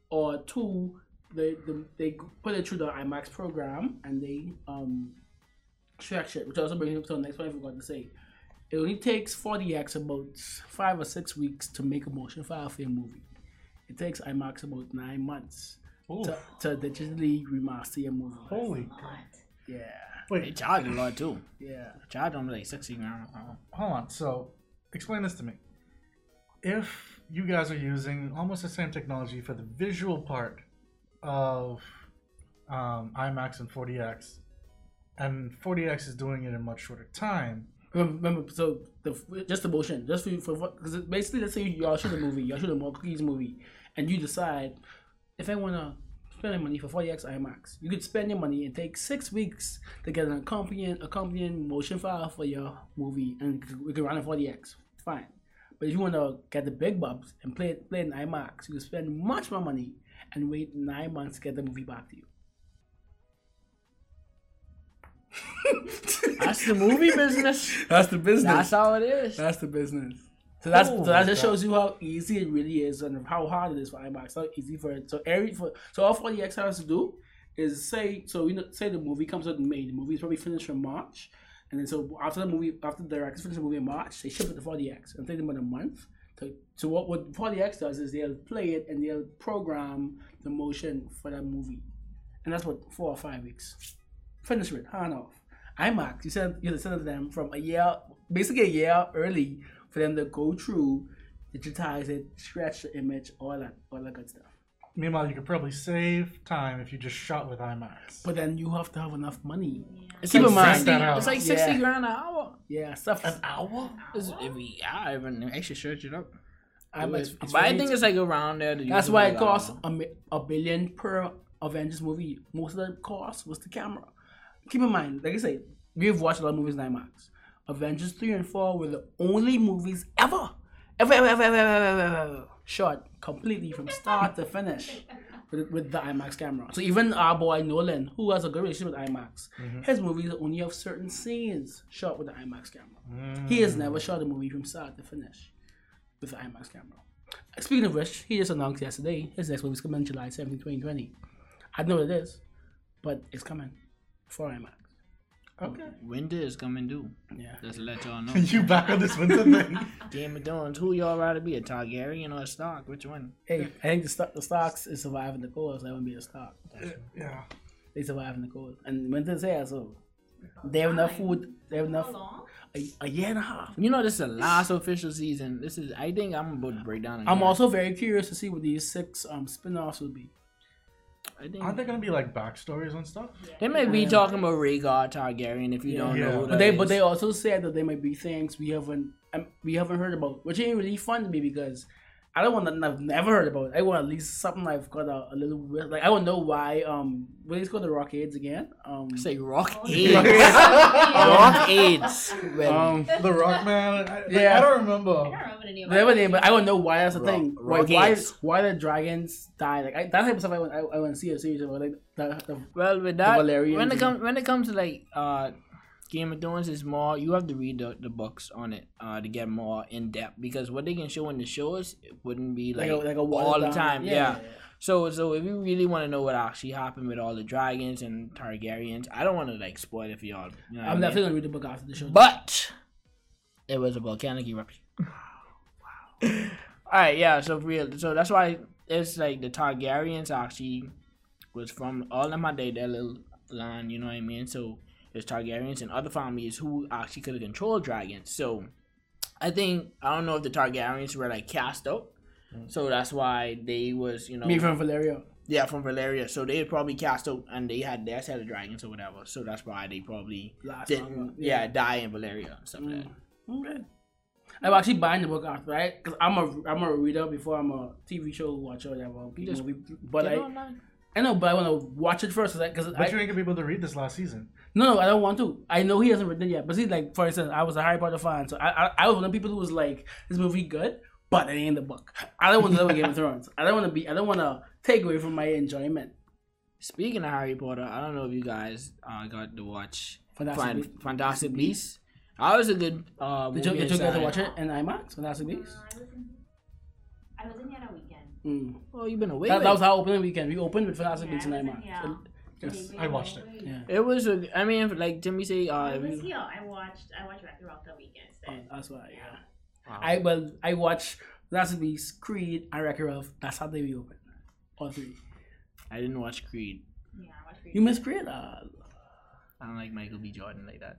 or two they they, they put it through the IMAX program and they um stretch it, which also brings me to the next point I forgot to say. It only takes 4DX about five or six weeks to make a motion file for a movie. It takes IMAX about nine months to, to digitally remaster your movie. Holy God. Yeah, They wait! charge a lot too. yeah. Charge them like sixty grand. Hold on. So, explain this to me. If you guys are using almost the same technology for the visual part of um, IMAX and 4DX, and 4DX is doing it in much shorter time, Remember, remember so the just the motion, just for for because basically, let's say y'all shoot a movie, y'all shoot a more movie, and you decide if I wanna spend money for 4DX IMAX, you could spend your money and take six weeks to get an accompanying accompanying motion file for your movie, and we could run it 4DX. Fine, but if you wanna get the big bubs and play it play it in IMAX, you could spend much more money and wait nine months to get the movie back to you. That's the movie business. That's the business. That's how it is. That's the business. So that's Oh so that just God. shows you how easy it really is and how hard it is for IMAX. How easy for it. So every for so all 4DX has to do is say so you know say the movie comes out in May. The movie is probably finished in March, and then so after the movie after the directors finish the movie in March, they ship it to 4DX and take them about a month. To, so what what 4DX does is they'll play it and they'll program the motion for that movie, and that's what four or five weeks. Finish it, hand off. IMAX, you send you send it to them from a year, basically a year early for them to go through, digitize it, scratch the image, all that, all that good stuff. Meanwhile, you could probably save time if you just shot with IMAX. But then you have to have enough money. It's Keep like in mind- 60, that out. it's like 60 Yeah. grand an hour. Yeah, stuff. An hour? It's, if we, I even actually search it up. IMAX, but it's I think it's like around there. that's why it costs um, a, a billion per Avengers movie. Most of the cost was the camera. Keep in mind, like I say, we've watched a lot of movies in IMAX. Avengers 3 and 4 were the only movies ever, ever, ever, ever, ever, ever, ever, ever shot completely from start to finish with, with the IMAX camera. So even our boy Nolan, who has a good relationship with IMAX, mm-hmm. his movies only have certain scenes shot with the IMAX camera. Mm. He has never shot a movie from start to finish with the IMAX camera. Speaking of which, he just announced yesterday his next movie is coming July 17, 2020. I know what it is, but it's coming for IMAX. Okay. Winter is coming due. Yeah. Just to let y'all know. you back on this winter thing? Game of Thrones, who y'all rather be, a Targaryen or a Stark? Which one? Hey, I think the, sto- the Starks is surviving the cold, so that wouldn't be a Stark. yeah. They surviving the cold. And winter's here, so they have enough food. They have enough. long? A, a year and a half. You know, this is the last official season. This is, I think I'm about to break down. I'm also very curious to see what these six um spin-offs will be. I think Aren't there gonna be like backstories and stuff? they may be talking about Rhaegar Targaryen if you Yeah. don't Yeah. know. Who But But that they but is. they also said that there might be things we haven't um, we haven't heard about, which ain't really fun to me because I don't want nothing I've never heard about. I want at least something I've got a, a little bit like I want to know why um what is called the Rock Aids again um say Rock Oh, AIDS. Rock AIDS. Um The Rock Man. I, Yeah. yeah. I don't remember. I remember. don't remember the name. whatever name, but I want to know why that's a Rock- thing. Why, why Rockades. why the dragons die? Like I, that type of stuff I want I, I want to see a series about like the, the well, with that, Valyrians when it comes when it comes to like uh, Game of Thrones is more. You have to read the, the books on it uh, to get more in depth because what they can show in the shows it wouldn't be like like, a, like a all the time. Yeah. So so if you really want to know what actually happened with all the dragons and Targaryens, I don't want to like spoil it for y'all. You know I'm definitely gonna read the book after the show. But it was a volcanic eruption. wow. All right, yeah. So real. So that's why it's like the Targaryens actually was from all of my day their little line. You know what I mean? So there's Targaryens and other families who actually could have controlled dragons. So I think I don't know if the Targaryens were like cast out. Mm. So that's why they was you know me from Valyria. yeah from Valyria. So they probably cast out and they had their set of dragons or whatever. So that's why they probably Last didn't longer. yeah. die in Valyria and stuff like that. Mm, okay. I'm actually buying the book after, right? Because I'm a I'm a reader before I'm a TV show watcher or whatever. Movie. But Get I, know, but I want to watch it first, because But I you didn't get able to read this last season. no, no, I don't want to. I know he hasn't written it yet, but see, like for instance, I was a Harry Potter fan, so I I, I was one of the people who was like, this movie good, but it ain't in the book. I don't want to live with Game of Thrones. I don't want to be. I don't want to take away from my enjoyment. Speaking of Harry Potter, I don't know if you guys uh, got to watch Fantastic Fan- Beasts. Fantastic Beasts. I was a good uh, Did you, movie did you get to watch it in IMAX? Fantastic Beasts. I was in. I was in here that weekend. Mm. Well, you've been away. That, that was it. our opening weekend. We opened with Fantastic Yeah, Beasts in I was in So- yes. I watched it. Yeah. It was a. I mean, like Timmy say, uh, I was you- here. I watched. I watched Rocky Rock that weekend. Oh, that's why. Yeah. Wow. I well, I watched Fantastic Beasts, Creed, and Wreck-It Ralph. That's how they reopened. All three. I didn't watch Creed. Yeah, I watched. Creed. You missed Creed. Uh, I don't like Michael B. Jordan like that.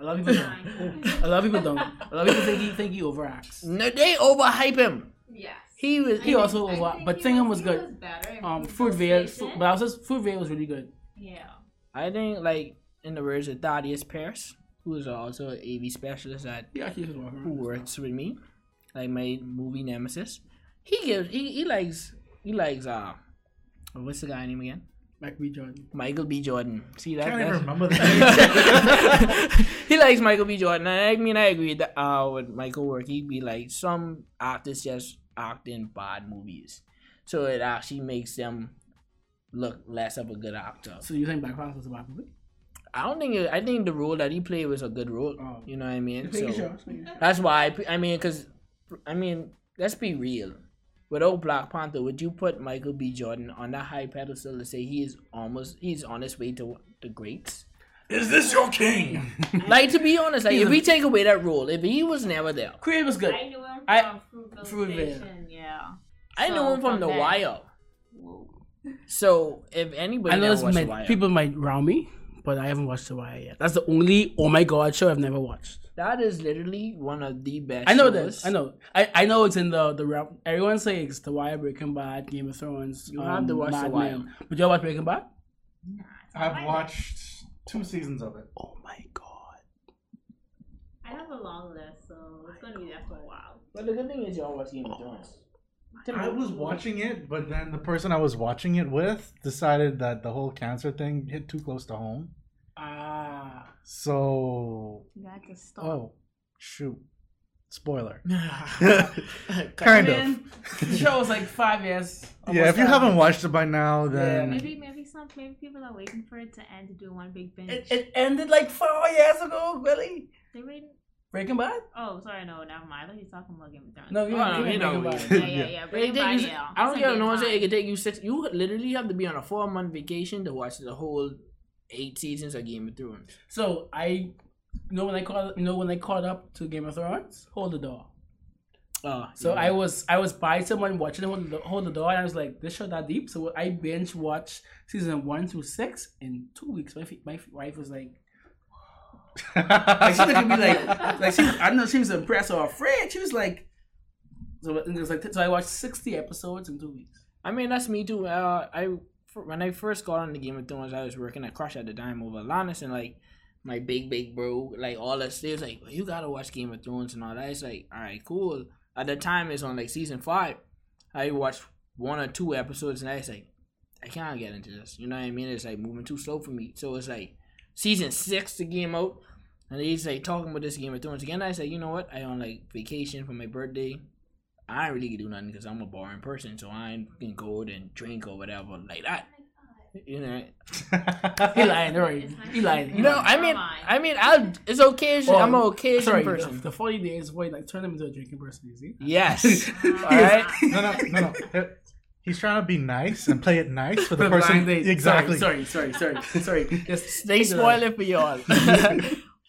a lot of people don't. a lot of people don't. A lot of people think he think he overacts. No, they overhype him. Yes. He was. He also I over, think but he Tingham was he good. better in Um, Fruitvale Fruitvale, but I was just Fruitvale was really good. Yeah. I think like in the words of Thaddeus Pierce, who is also an AV specialist at He actually who works with me, like my movie nemesis. He gives he, he likes he likes uh what's the guy name again? Michael B. Jordan. Michael B. Jordan. See that? Can't even remember that. he likes Michael B. Jordan. And I mean, I agree that uh, with Michael work, he'd be like some actors just act in bad movies, so it actually makes them look less of a good actor. So you think Black Panther was a bad movie? I don't think. It, I think the role that he played was a good role. Oh. You know what I mean? So- sure, just making sure. That's why I, I mean, because I mean, let's be real. Without Black Panther, would you put Michael B. Jordan on that high pedestal to say he is almost he's on his way to the greats? Is this your king? Like to be honest, like if a- we take away that role, if he was never there, Creed was good. I knew him from I- Fruitvale, Fruitvale. Station. Yeah. I know him from, from The there. Wire. Whoa. So if anybody I know never this watched The might, Wire, people might round me, but I haven't watched The Wire yet. That's the only oh my god show I've never watched. that is literally one of the best. I know shows. this. I know. I, I know it's in the the realm. Everyone says it's The Wire, Breaking Bad, Game of Thrones. You have to um, watch The Mad Wire. Men. But y'all watch Breaking Bad? Nah, I've fine. watched two seasons of it. Oh my god. I have a long list, so it's gonna be there for a while. But the good thing is y'all watch Game of Thrones. I was watching it, but then the person I was watching it with decided that the whole cancer thing hit too close to home. Ah. So, You got to stop. oh, shoot. Spoiler. kind Kind of. the show was like five years. Yeah, if you haven't watched it by now, then Maybe maybe some maybe people are waiting for it to end to do one big binge. It, it ended like four years ago, really. they waiting. Breaking Bad? Oh, sorry, no, never mind. I thought you were talking about Game of Thrones. No, you Oh, know, you you know know, Breaking Bad. yeah, yeah, Yeah. yeah. Breaking Bad, you, yeah. I don't That's a care. No one say it could take you six. You literally have to be on a four month vacation to watch the whole eight seasons of Game of Thrones. So I, you know, when I caught, you know, when I caught up to Game of Thrones, hold the door. Uh, So yeah. I was, I was by someone watching hold the, hold the door, and I was like, this show that deep. So I binge watched season one through six in two weeks. My my wife was like, like she looked at me like, like she, I don't know, she was impressed or afraid. She was like, so it was like, so I watched sixty episodes in two weeks. I mean, that's me too. Uh, I when I first got on the Game of Thrones, I was working at Crush at the time over Lannis and like my big big bro, like all that. They was like, you gotta watch Game of Thrones and all that. It's like, all right, cool. At the time, it's on like season five. I watched one or two episodes and I was like, I can't get into this. You know what I mean? It's like moving too slow for me. So it's like season six the game out. And he's like talking about this Game of Thrones again. I said, you know what? I on like vacation for my birthday. I ain't really do nothing because I'm a boring person, so I ain't gonna go out and drink or whatever like that. You know, He lying, right? He lying. you know. I mean, I mean, I'll. It's occasion. I'm an occasion Sorry, person. The, the forty days wait like turn him into a drinking person. You see? Yes. All right. no, no, no, no. He's trying to be nice and play it nice for the blind person. Exactly. Sorry, sorry, sorry, sorry. sorry. Just They spoil it for y'all.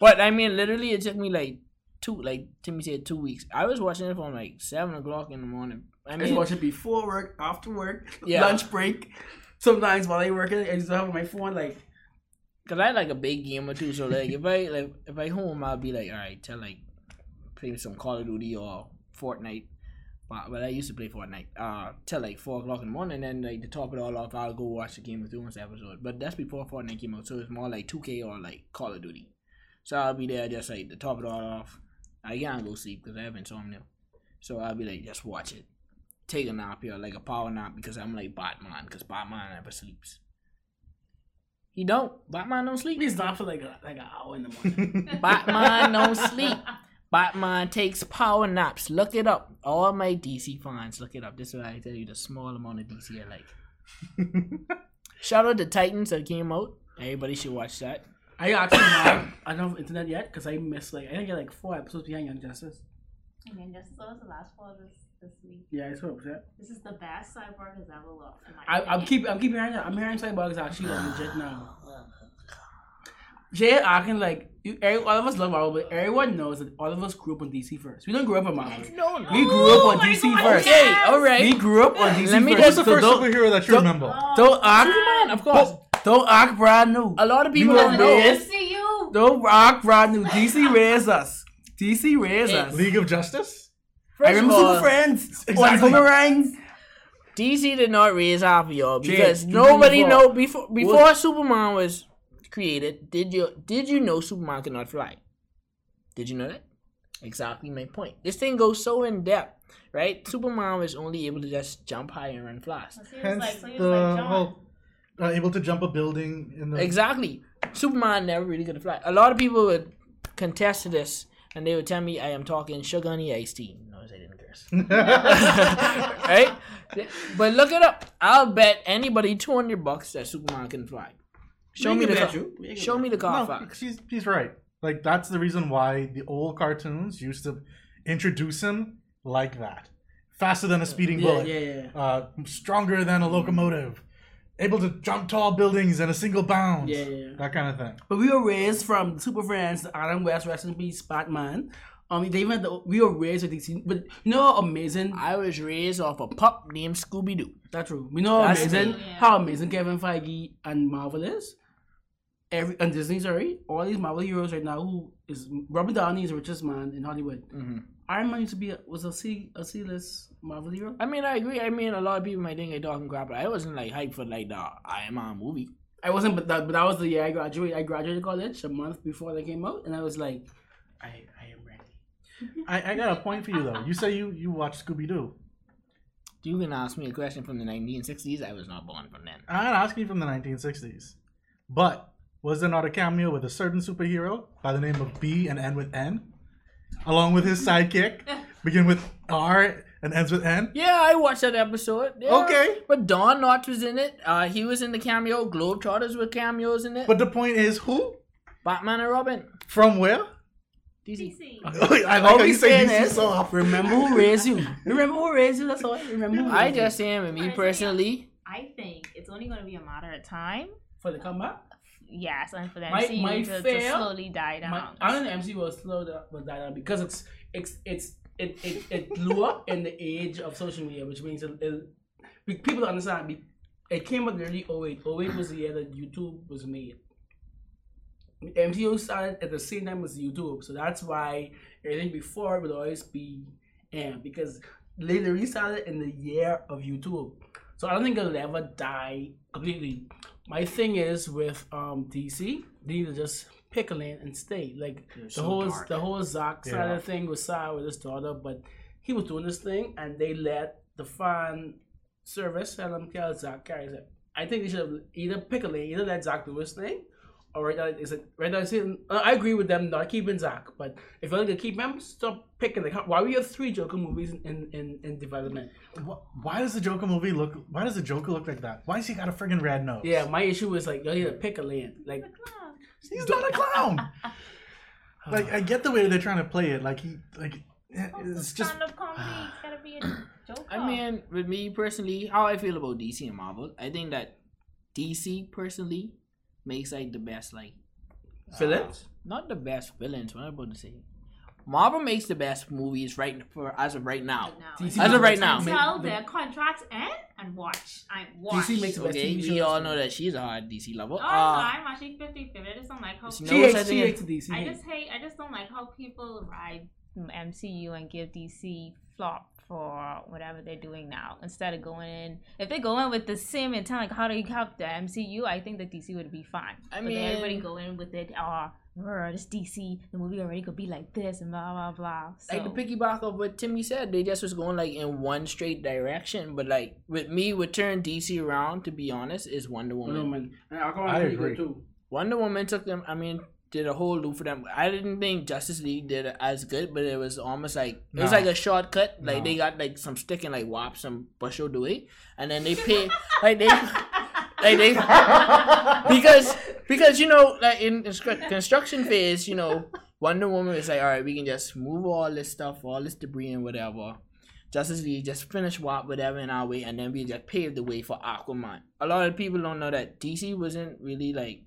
but I mean, literally, it took me like two, like Timmy said, two weeks. I was watching it from like seven o'clock in the morning. I I just mean, watch it before work, after work, Yeah. lunch break. Sometimes while I working, I just have my phone like cause I like a big gamer too. So like, if I like, if I home, I'll be like, all right, tell like, play some Call of Duty or Fortnite. But, but I used to play Fortnite. Uh, till like four o'clock in the morning, and then like to top it all off, I'll go watch the Game of Thrones episode. But that's before Fortnite came out, so it's more like two K or like Call of Duty. So I'll be there just like to top it all off. I can't go sleep because I haven't insomnia. So I'll be like, just watch it. Take a nap here, like a power nap, because I'm like Batman, because Batman never sleeps. He don't. Batman don't sleep. he's not for like a, like an hour in the morning. Batman don't sleep. Batman takes power naps. Look it up. All my DC fans, look it up. This is what I tell you the small amount of DC I like. Shout out to Titans that came out. Everybody should watch that. I actually not, I don't have internet yet because I missed like I think I like four episodes behind Young Justice. And then just so the last part this this week. Yeah, I saw that. This is the best Cyborg has ever looked. I, I'm keep I'm keeping hearing. I'm hearing Cyborg is actually like legit now. Jay acting like you, every, all of us love Marvel, but everyone knows that all of us grew up on DC first. We don't grow up on Marvel. No, We grew up on Oh DC God, first. Okay, yes! all right. We grew up on DC Let me- first. What's the first don't, superhero that you don't- remember? Oh, don't act, Man, of course. don't, don't act brand new. A lot of people don't were know. raised- you. Don't act brand new. DC raised us. DC raised us. League of Justice? I First of remember all, Super Friends. Exactly. On Boomerangs. DC did not raise half of y'all Jay, because you nobody before. know before before Superman was created. Did you did you know Superman cannot fly? Did you know that? Exactly my point. This thing goes so in depth, right? Superman was only able to just jump high and run fast. So he was Hence like, so he was the like whole uh, able to jump a building in the Exactly. Superman never really could fly. A lot of people would contest to this, and they would tell me I am talking sugar honey iced tea. Notice I didn't curse. right? But look it up. I'll bet anybody two hundred bucks that Superman can fly. Show me the bet car. you. We can Show me the car no, fox. he's he's right. Like that's the reason why the old cartoons used to introduce him like that, faster than a speeding Yeah, bullet, yeah, yeah. Uh, stronger than a locomotive, able to jump tall buildings in a single bound. Yeah, yeah, yeah. that kind of thing. But we were raised from Super Friends, Adam West, rest in peace, Batman. Um, they even had the, we were raised with DC, but you know how amazing. I was raised off a pup named Scooby Doo. That's true. We know That's amazing, yeah. how amazing Kevin Feige and Marvel is. Every and Disney, sorry, all these Marvel heroes right now. Who is Robert Downey is the richest man in Hollywood. hmm Iron Man used to be a, was a C a C list Marvel hero. I mean, I agree. I mean, a lot of people might think I talking crap, but I wasn't like hyped for like the Iron Man movie. I wasn't, but that, but that was the year I graduated. I graduated college a month before they came out, and I was like, I, I. I, got a point for you though. You say you you watch Scooby Doo. Do you can ask me a question from the 1960s. I was not born from then. I'm not asking you from the 1960s, but was there not a cameo with a certain superhero by the name of B and end with N, along with his sidekick, begin with R and ends with N? Yeah, I watched that episode. Yeah. Okay. But Don Knotts was in it. Uh, he was in the cameo. Globetrotters were cameos in it. But the point is, who Batman and Robin. from where? DC. DC. I like All how we you say saying DC is, so often. remember who raised you. Remember who raised you. That's all. Remember. Who I raised you. just saying, with me personally, I think it's only going to be a matter of time. for the comeback. Yes, and for the My- MCU my to, to slowly die down. My, I don't know MC will slow down, will die down because it's it's it's it it, it blew up in the age of social media, which means it, it, people understand. It came out early 08. 08 was the year that YouTube was made. MCU started at the same time as YouTube, so that's why everything before would always be M because they literally started in the year of YouTube. So I don't think it'll ever die completely. My thing is with um DC, they need to just pick a lane and stay. Like the so whole dark. the whole Zack Yeah. Snyder thing was sad with his daughter, but he was doing this thing and they let the fan service tell him kill Zack carries it. I think they should have either pick a lane, either let Zack do his thing, or right now is it right now? it's uh, I agree with them not keeping Zack, but if you're going to keep him, stop picking. Like, how- why we have three Joker movies in in, in, in development? Why does the Joker movie look? Why does the Joker look like that? Why has he got a friggin' red nose? Yeah, my issue is like you need to pick a lane. Like, he's not a clown. like I get the way they're trying to play it. Like he, like it's just. stand-up comedy. It's gotta be a joke. I mean, with me personally, how I feel about DC and Marvel, I think that DC personally makes like the best like villains. not the best villains. What am I about to say? Marvel makes the best movies right for as of right now. DC As of right now. Until Make- their contracts end and watch. I watch. DC makes the best Okay, TV we shows. all know that she's a hard DC lover. Oh, no, Uh, I'm actually 50 50. I just don't like how She hates, such she hates DC. I just hate. I just don't like how people ride MCU and give DC flop for whatever they're doing now instead of going in. If they go in with the same intent, like how do you help the MCU? I think that DC would be fine. I but then everybody go in with it. Oh, "Rrr, this DC. The movie already could be like this and blah blah blah. So, like the piggyback of what Timmy said, they just was going like in one straight direction. But like with me, what turned DC around, to be honest, is Wonder Woman. Wonder Woman. And Aquaman I pretty good agree. too. Wonder Woman took them. I mean, did a whole loop for them. I didn't think Justice League did it as good, but it was almost like it was like a shortcut. Like No. they got like some stick and like whop some Busho do it, and then they pay like they like they because because you know like in constru- construction phase, you know Wonder Woman is like all right, we can just move all this stuff, all this debris and whatever. Justice League just finish what whatever in our way, and then we just pave the way for Aquaman. A lot of people don't know that DC wasn't really like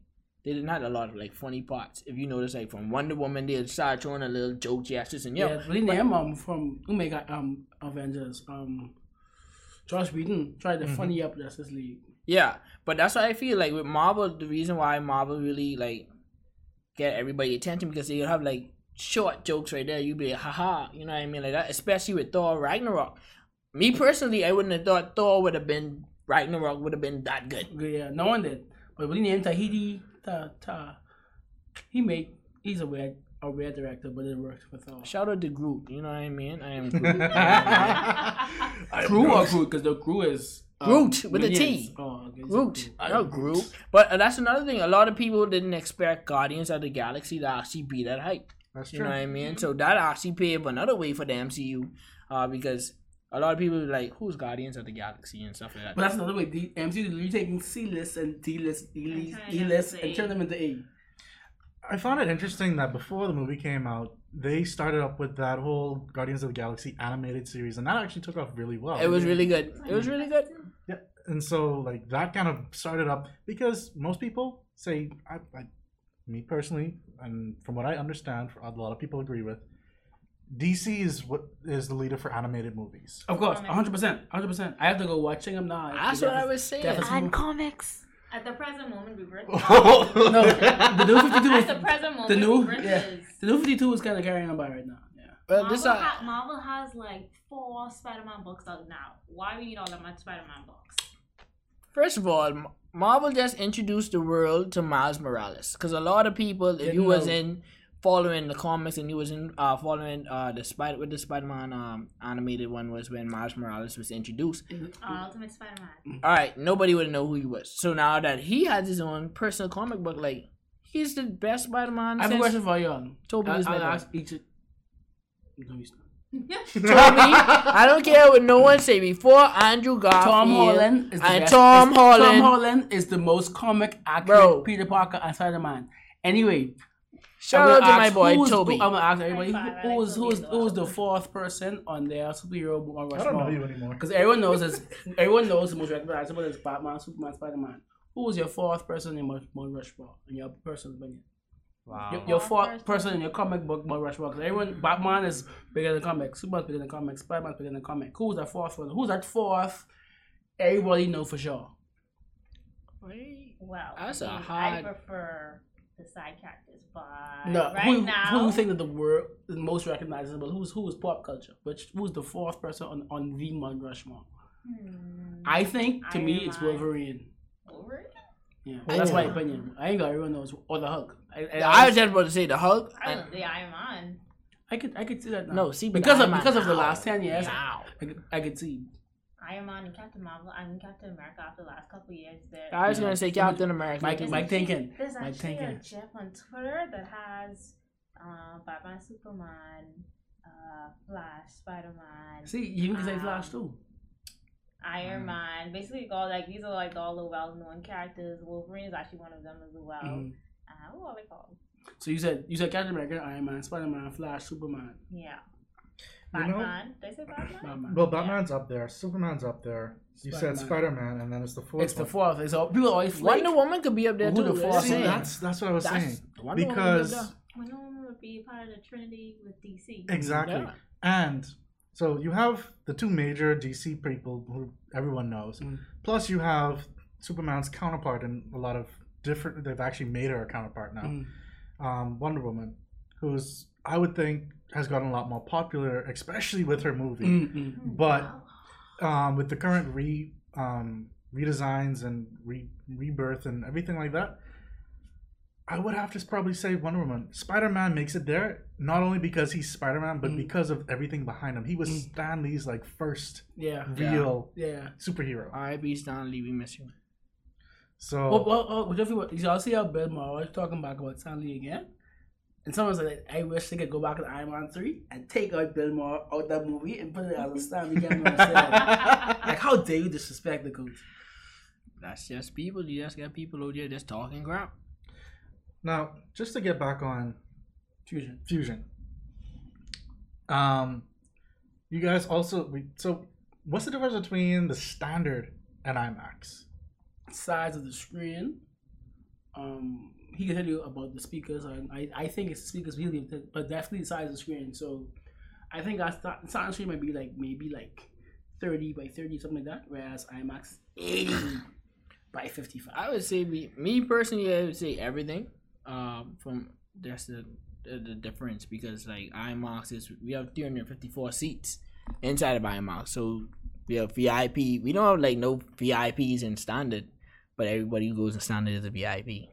they didn't have a lot of like funny parts. If you notice, like from Wonder Woman, they started throwing a little joke gestures and yo, Yeah, really name um from Omega um Avengers um Joss Whedon tried to Mhm. funny up Justice League. Yeah, but that's why I feel like with Marvel, the reason why Marvel really like get everybody attention because they have like short jokes right there. You'd be like, haha, you know what I mean, like that. Especially with Thor Ragnarok. Me personally, I wouldn't have thought Thor would have been Ragnarok would have been that good. Yeah, no one did. But really named Tahiti Ta Ta. He made. He's a weird, a weird director, but it works for Thor. Shout out to Groot. You know what I mean? I am Groot. Crew or Groot? Because the crew is um, Groot with a minions. T. Oh, okay. Groot. I No, Groot. But uh, that's another thing. A lot of people didn't expect Guardians of the Galaxy to actually be that hype. That's You true. know what I mean? So that actually paved another way for the MCU uh, because a lot of people were like, who's Guardians of the Galaxy and stuff like that. But that's another way. The MCU is taking C list and D list, E list, And turn E them list, into and turn them into A. I found it interesting that before the movie came out, they started up with that whole Guardians of the Galaxy animated series, and that actually took off really well. it was really good. It was really good. Yeah, and so like that kind of started up because most people say, I, I, me personally, and from what I understand, a lot of people agree with, DC is what is the leader for animated movies. Of course, hundred percent, hundred percent. I have to go watching them now. That's what I was saying. Definitely. And comics. At the present moment, Rupert. no, No, the new Fifty Two At the present moment, the new Rupert yeah. The new Fifty Two is kind of carrying on by right now. Yeah. Well, Marvel, this uh, ha- Marvel has like four Spider-Man books out now. Why we need all that much Spider-Man books? First of all, Marvel just introduced the world to Miles Morales because a lot of people, if Didn't you was in following the comics and you was in uh following uh the spider with the Spider-Man um animated one was when Miles Morales was introduced. Uh, Ultimate Spider-Man. All right, nobody would know who he was. So now that he has his own personal comic book, like he's the best Spider-Man. I have a since question for y'all. Tobey I, is I'll ask each. No, he's not. Tobey, I don't care what no one say before Andrew Garfield. Tom Holland is the and best. Tom is- Holland. Tom Holland is the most comic accurate Bro. Peter Parker and Spider Man. Anyway, Shout I'm out gonna my ask boy who's- Tobey. Who, I'm gonna ask everybody High five, I who, like who's Toby who's who's the fourth person on their superhero Mount I don't know Rushmore? you anymore. Because everyone knows is everyone knows the most recognizable is Batman, Superman, Spider Man. Who was your fourth person in Mount Mount Rushmore in your personal opinion? wow. Your, your Fourth fourth person. person in your comic book Mount Rushmore. Because everyone, Batman is bigger than comics, Superman's bigger than comics, Spider Man's bigger than comic. Who's that fourth one? Who's that fourth? Everybody know for sure. Well, That's a I hard- I prefer the side characters, but No, right who, now, who do you think that the world is most recognizable? Who's who is pop culture? Which who's the fourth person on on the Mount Rushmore? Hmm, I think to me it's Wolverine. Wolverine? Yeah, that's my opinion. I ain't got everyone knows or the Hulk. I, I, I was just about to say the Hulk. I and- don't the Iron Man. I could I could see that now. No, see, but because of Iron Man because of the now. last ten years, Now. I could, I could see. Iron Man and Captain Marvel and Captain America after the last couple of years. There, I was Yeah. gonna say Captain America. Mike- There's Mike actually- thinking. There's Mike actually a thinking. GIF on Twitter that has uh, Batman, Superman, uh, Flash, Spider Man, See, you can say Um, Flash too. Iron Mm. Man. Basically, all like these are like all the well-known characters. Wolverine is actually one of them as well. Mhm. Uh, what are they called? So you said you said Captain America, Iron Man, Spider Man, Flash, Superman, Yeah. You know- Batman. Did I say Batman? Batman. Well, Batman's up there. Superman's up there. You said Spider-Man. Spider Man, and then it's the fourth. It's the one. fourth. It's all people always flake. Wonder Woman could be up there Who too. the that's fourth what I'm See, that's that's what I was That's- saying. Wonder Woman could be up Because there. Wonder Woman would be part of the Trinity with DC. exactly, Yeah. and so you have the two major DC people who everyone knows. Mm. Plus, you have Superman's counterpart in a lot of different. They've actually made her a counterpart now. Mm. um, Wonder Woman, who's I would think has gotten a lot more popular, especially with her movie. Mm, mm. But um, with the current re um, redesigns and re- rebirth and everything like that, I would have to probably say Wonder Woman. Spider Man makes it there not only because he's Spider Man, but Mm. because of everything behind him. He was Mm. Stan Lee's like first Yeah. real Yeah. superhero. R.I.P. Stan Lee, we miss you. So Well, well, well, what if you, you all see how Bill Maher was talking back about Stan Lee again? And someone said, I wish they could go back to Iron Man 3 and take out Bill Maher out that movie and put it as a Stan Lee cameo. Like, how dare you disrespect the coach? That's just people. You just got people out there just talking crap. now, just to get back on Fusion. Fusion. Um, you guys also we, so what's the difference between the standard and IMAX? Size of the screen. Um, he can tell you about the speakers. And I, I think it's the speakers really, but definitely the size of the screen. So I think our sta- sound screen might be like maybe like 30 by 30, something like that. Whereas IMAX 80 by 55. I would say me, me personally, I would say everything. Um, from that's the, the the difference because like IMAX is we have 354 seats inside of IMAX, so we have VIP. We don't have like no VIPs in standard, but everybody who goes in standard is a VIP.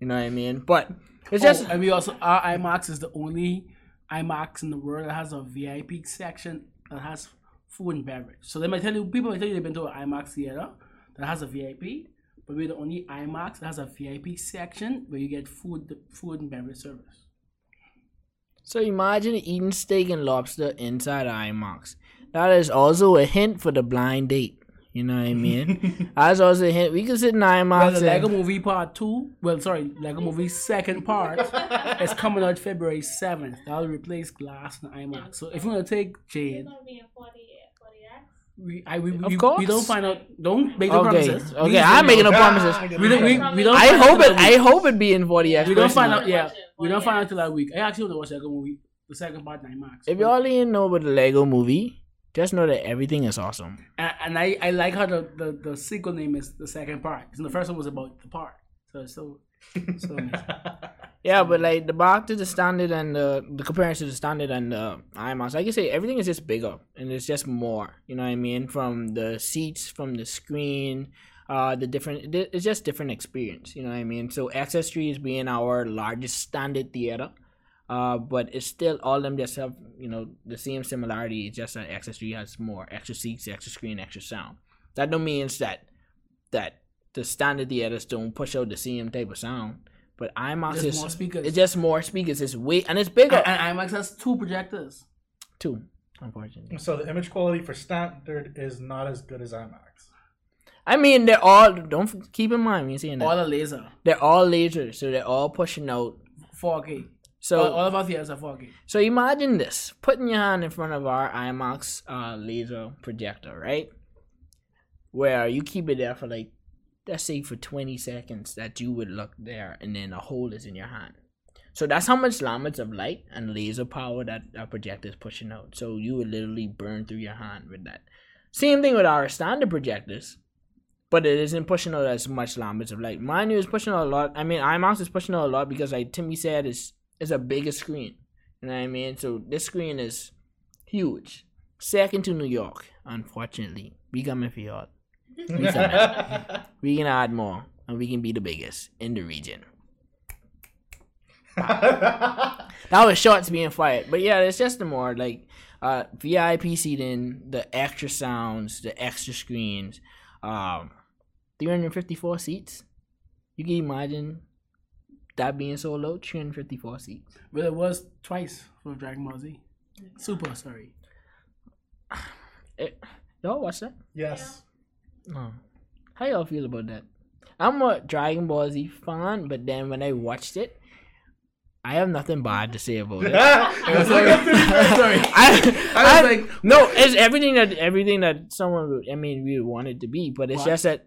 You know what I mean? But it's Oh, just and we also our IMAX is the only IMAX in the world that has a VIP section that has food and beverage. So they might tell you people might tell you they've been to an IMAX theater that has a VIP, but we're the only IMAX that has a VIP section where you get food food and beverage service. so imagine eating steak and lobster inside IMAX. That is also a hint for the blind date. You know what I mean? That's also a hint. We can sit in Well, IMAX. the Lego and, Movie Part Two, well, sorry, Lego Movie Second Part is coming out February seventh. That'll replace Glass and IMAX. So if you want to take Jade, gonna be in 40, 4DX. we I we, Of we, we don't find out. Don't make no okay, promises. okay, We I'm making no know. promises. We don't. We, we don't. I hope it. I hope it be in 4DX. We don't find out. Yeah, we don't find out till that week. I actually want to watch the Lego Movie, the second part in IMAX. If y'all didn't know about the Lego movie, just know that everything is awesome. and, and I, I like how the, the, the sequel name is the second part. Because the first one was about the part. So it's so so amazing. Yeah, but like the box to the standard and the the comparison to the standard and the IMAX, like I say, everything is just bigger and it's just more. You know what I mean? From the seats, from the screen, uh, the different. It's just different experience. You know what I mean? So XS3 is being our largest standard theater. Uh, but it's still all of them just have you know the same similarity. It's just that XS3 has more extra seats, extra screen, extra sound. That don't means that that the standard theaters don't push out the same type of sound. But IMAX Just is more speakers. It's just more speakers. It's way and it's bigger and, and IMAX has two projectors. Two, Unfortunately, So the image quality for standard is not as good as IMAX. I mean they're all. Don't keep in mind when you're saying that All the laser. they're all laser, so they're all pushing out. 4K. So all, all of our theaters are 4K. So imagine this: putting your hand in front of our IMAX uh, laser projector, right? Where you keep it there for like, let's say for twenty seconds, that you would look there, and then a hole is in your hand. So that's how much lumens of light and laser power that our projector is pushing out. So you would literally burn through your hand with that. Same thing with our standard projectors, but it isn't pushing out as much lumens of light. Mine is pushing out a lot. I mean, IMAX is pushing out a lot because, like Timmy said, is is a bigger screen. You know what I mean? So this screen is huge. Second to New York, unfortunately. We coming for y'all. We we can add more, and we can be the biggest in the region. That was shots being fired, but yeah, it's just the more like uh, VIP seating, the extra sounds, the extra screens, um, 354 seats. You can imagine that being so low, 354 seats. Well, it was twice for Dragon Ball Z. Super, sorry. It, eh, y'all watch that? yes. No. How y'all feel about that? I'm a Dragon Ball Z fan, but then when I watched it, I have nothing bad to say about it. sorry. sorry. I, I I, was like- no, it's everything that everything that someone would, I mean, we would want it to be, but it's What? just that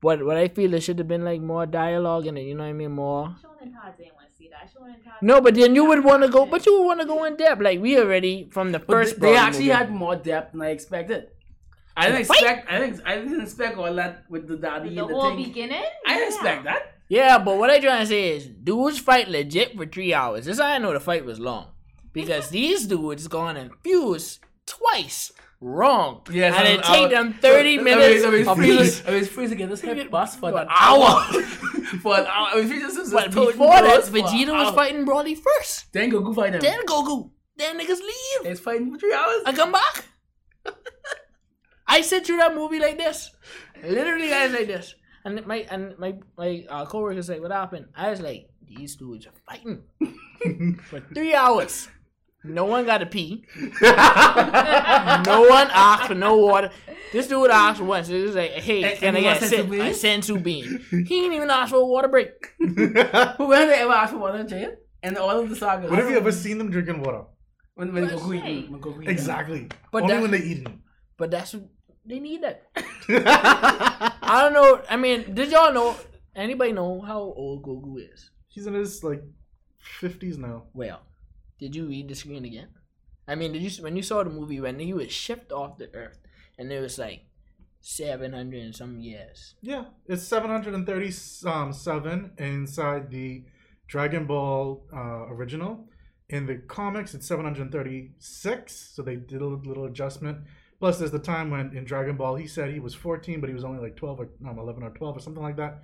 what what I feel there should have been like more dialogue in it. You know what I mean? More. Sean Todd didn't want to see that. Sean Todd. No, but then you would want to go, but you would want to go in depth. Like we already from the But first. they, they actually movie. had more depth than I expected. I didn't Fight? expect. I didn't. I didn't expect all that with the daddy the and the whole thing. beginning. I didn't Yeah. expect that. Yeah, but what I trying to say is, dudes fight legit for three hours. This is how I know the fight was long, because these dudes gone and fused twice wrong. Yes, and it I- take them thirty so- minutes so, so, so, of freezing, peace. I was freezing get this head bus for an hour. for an hour. I was freezing since But before that, Vegeta was fighting Broly first. Then Goku fight him. Then Goku. Then niggas leave. It's fighting for three hours. I come back. I sit through that movie like this. Literally, guys, like this. And my and my my uh, coworkers like, "What happened?" I was like, "These dudes are fighting for three hours. No one got to pee. no one asked for no water. This dude asked once. It was like, "Hey, And- can and I you get a want sip?" bean? Senzu bean. He didn't even ask for a water break. But when have they ever asked for water in jail? And all of the sagas. What have you ever seen them drinking water? When, when Well, Goku shit. eating. When Goku eating. Exactly. But Only when they eat it. But that's what they need that. I don't know. I mean, did y'all know? Anybody know how old Goku is? He's in his like fifties now. Well, did you read the screen again? I mean, did you when you saw the movie when he was shipped off the Earth and it was like seven hundred and some years? Yeah, it's seven hundred and thirty-seven inside the Dragon Ball uh, original. In the comics, it's seven hundred thirty-six. So they did a little adjustment. Plus, there's the time when in Dragon Ball he said he was fourteen, but he was only like twelve or um, eleven or twelve or something like that.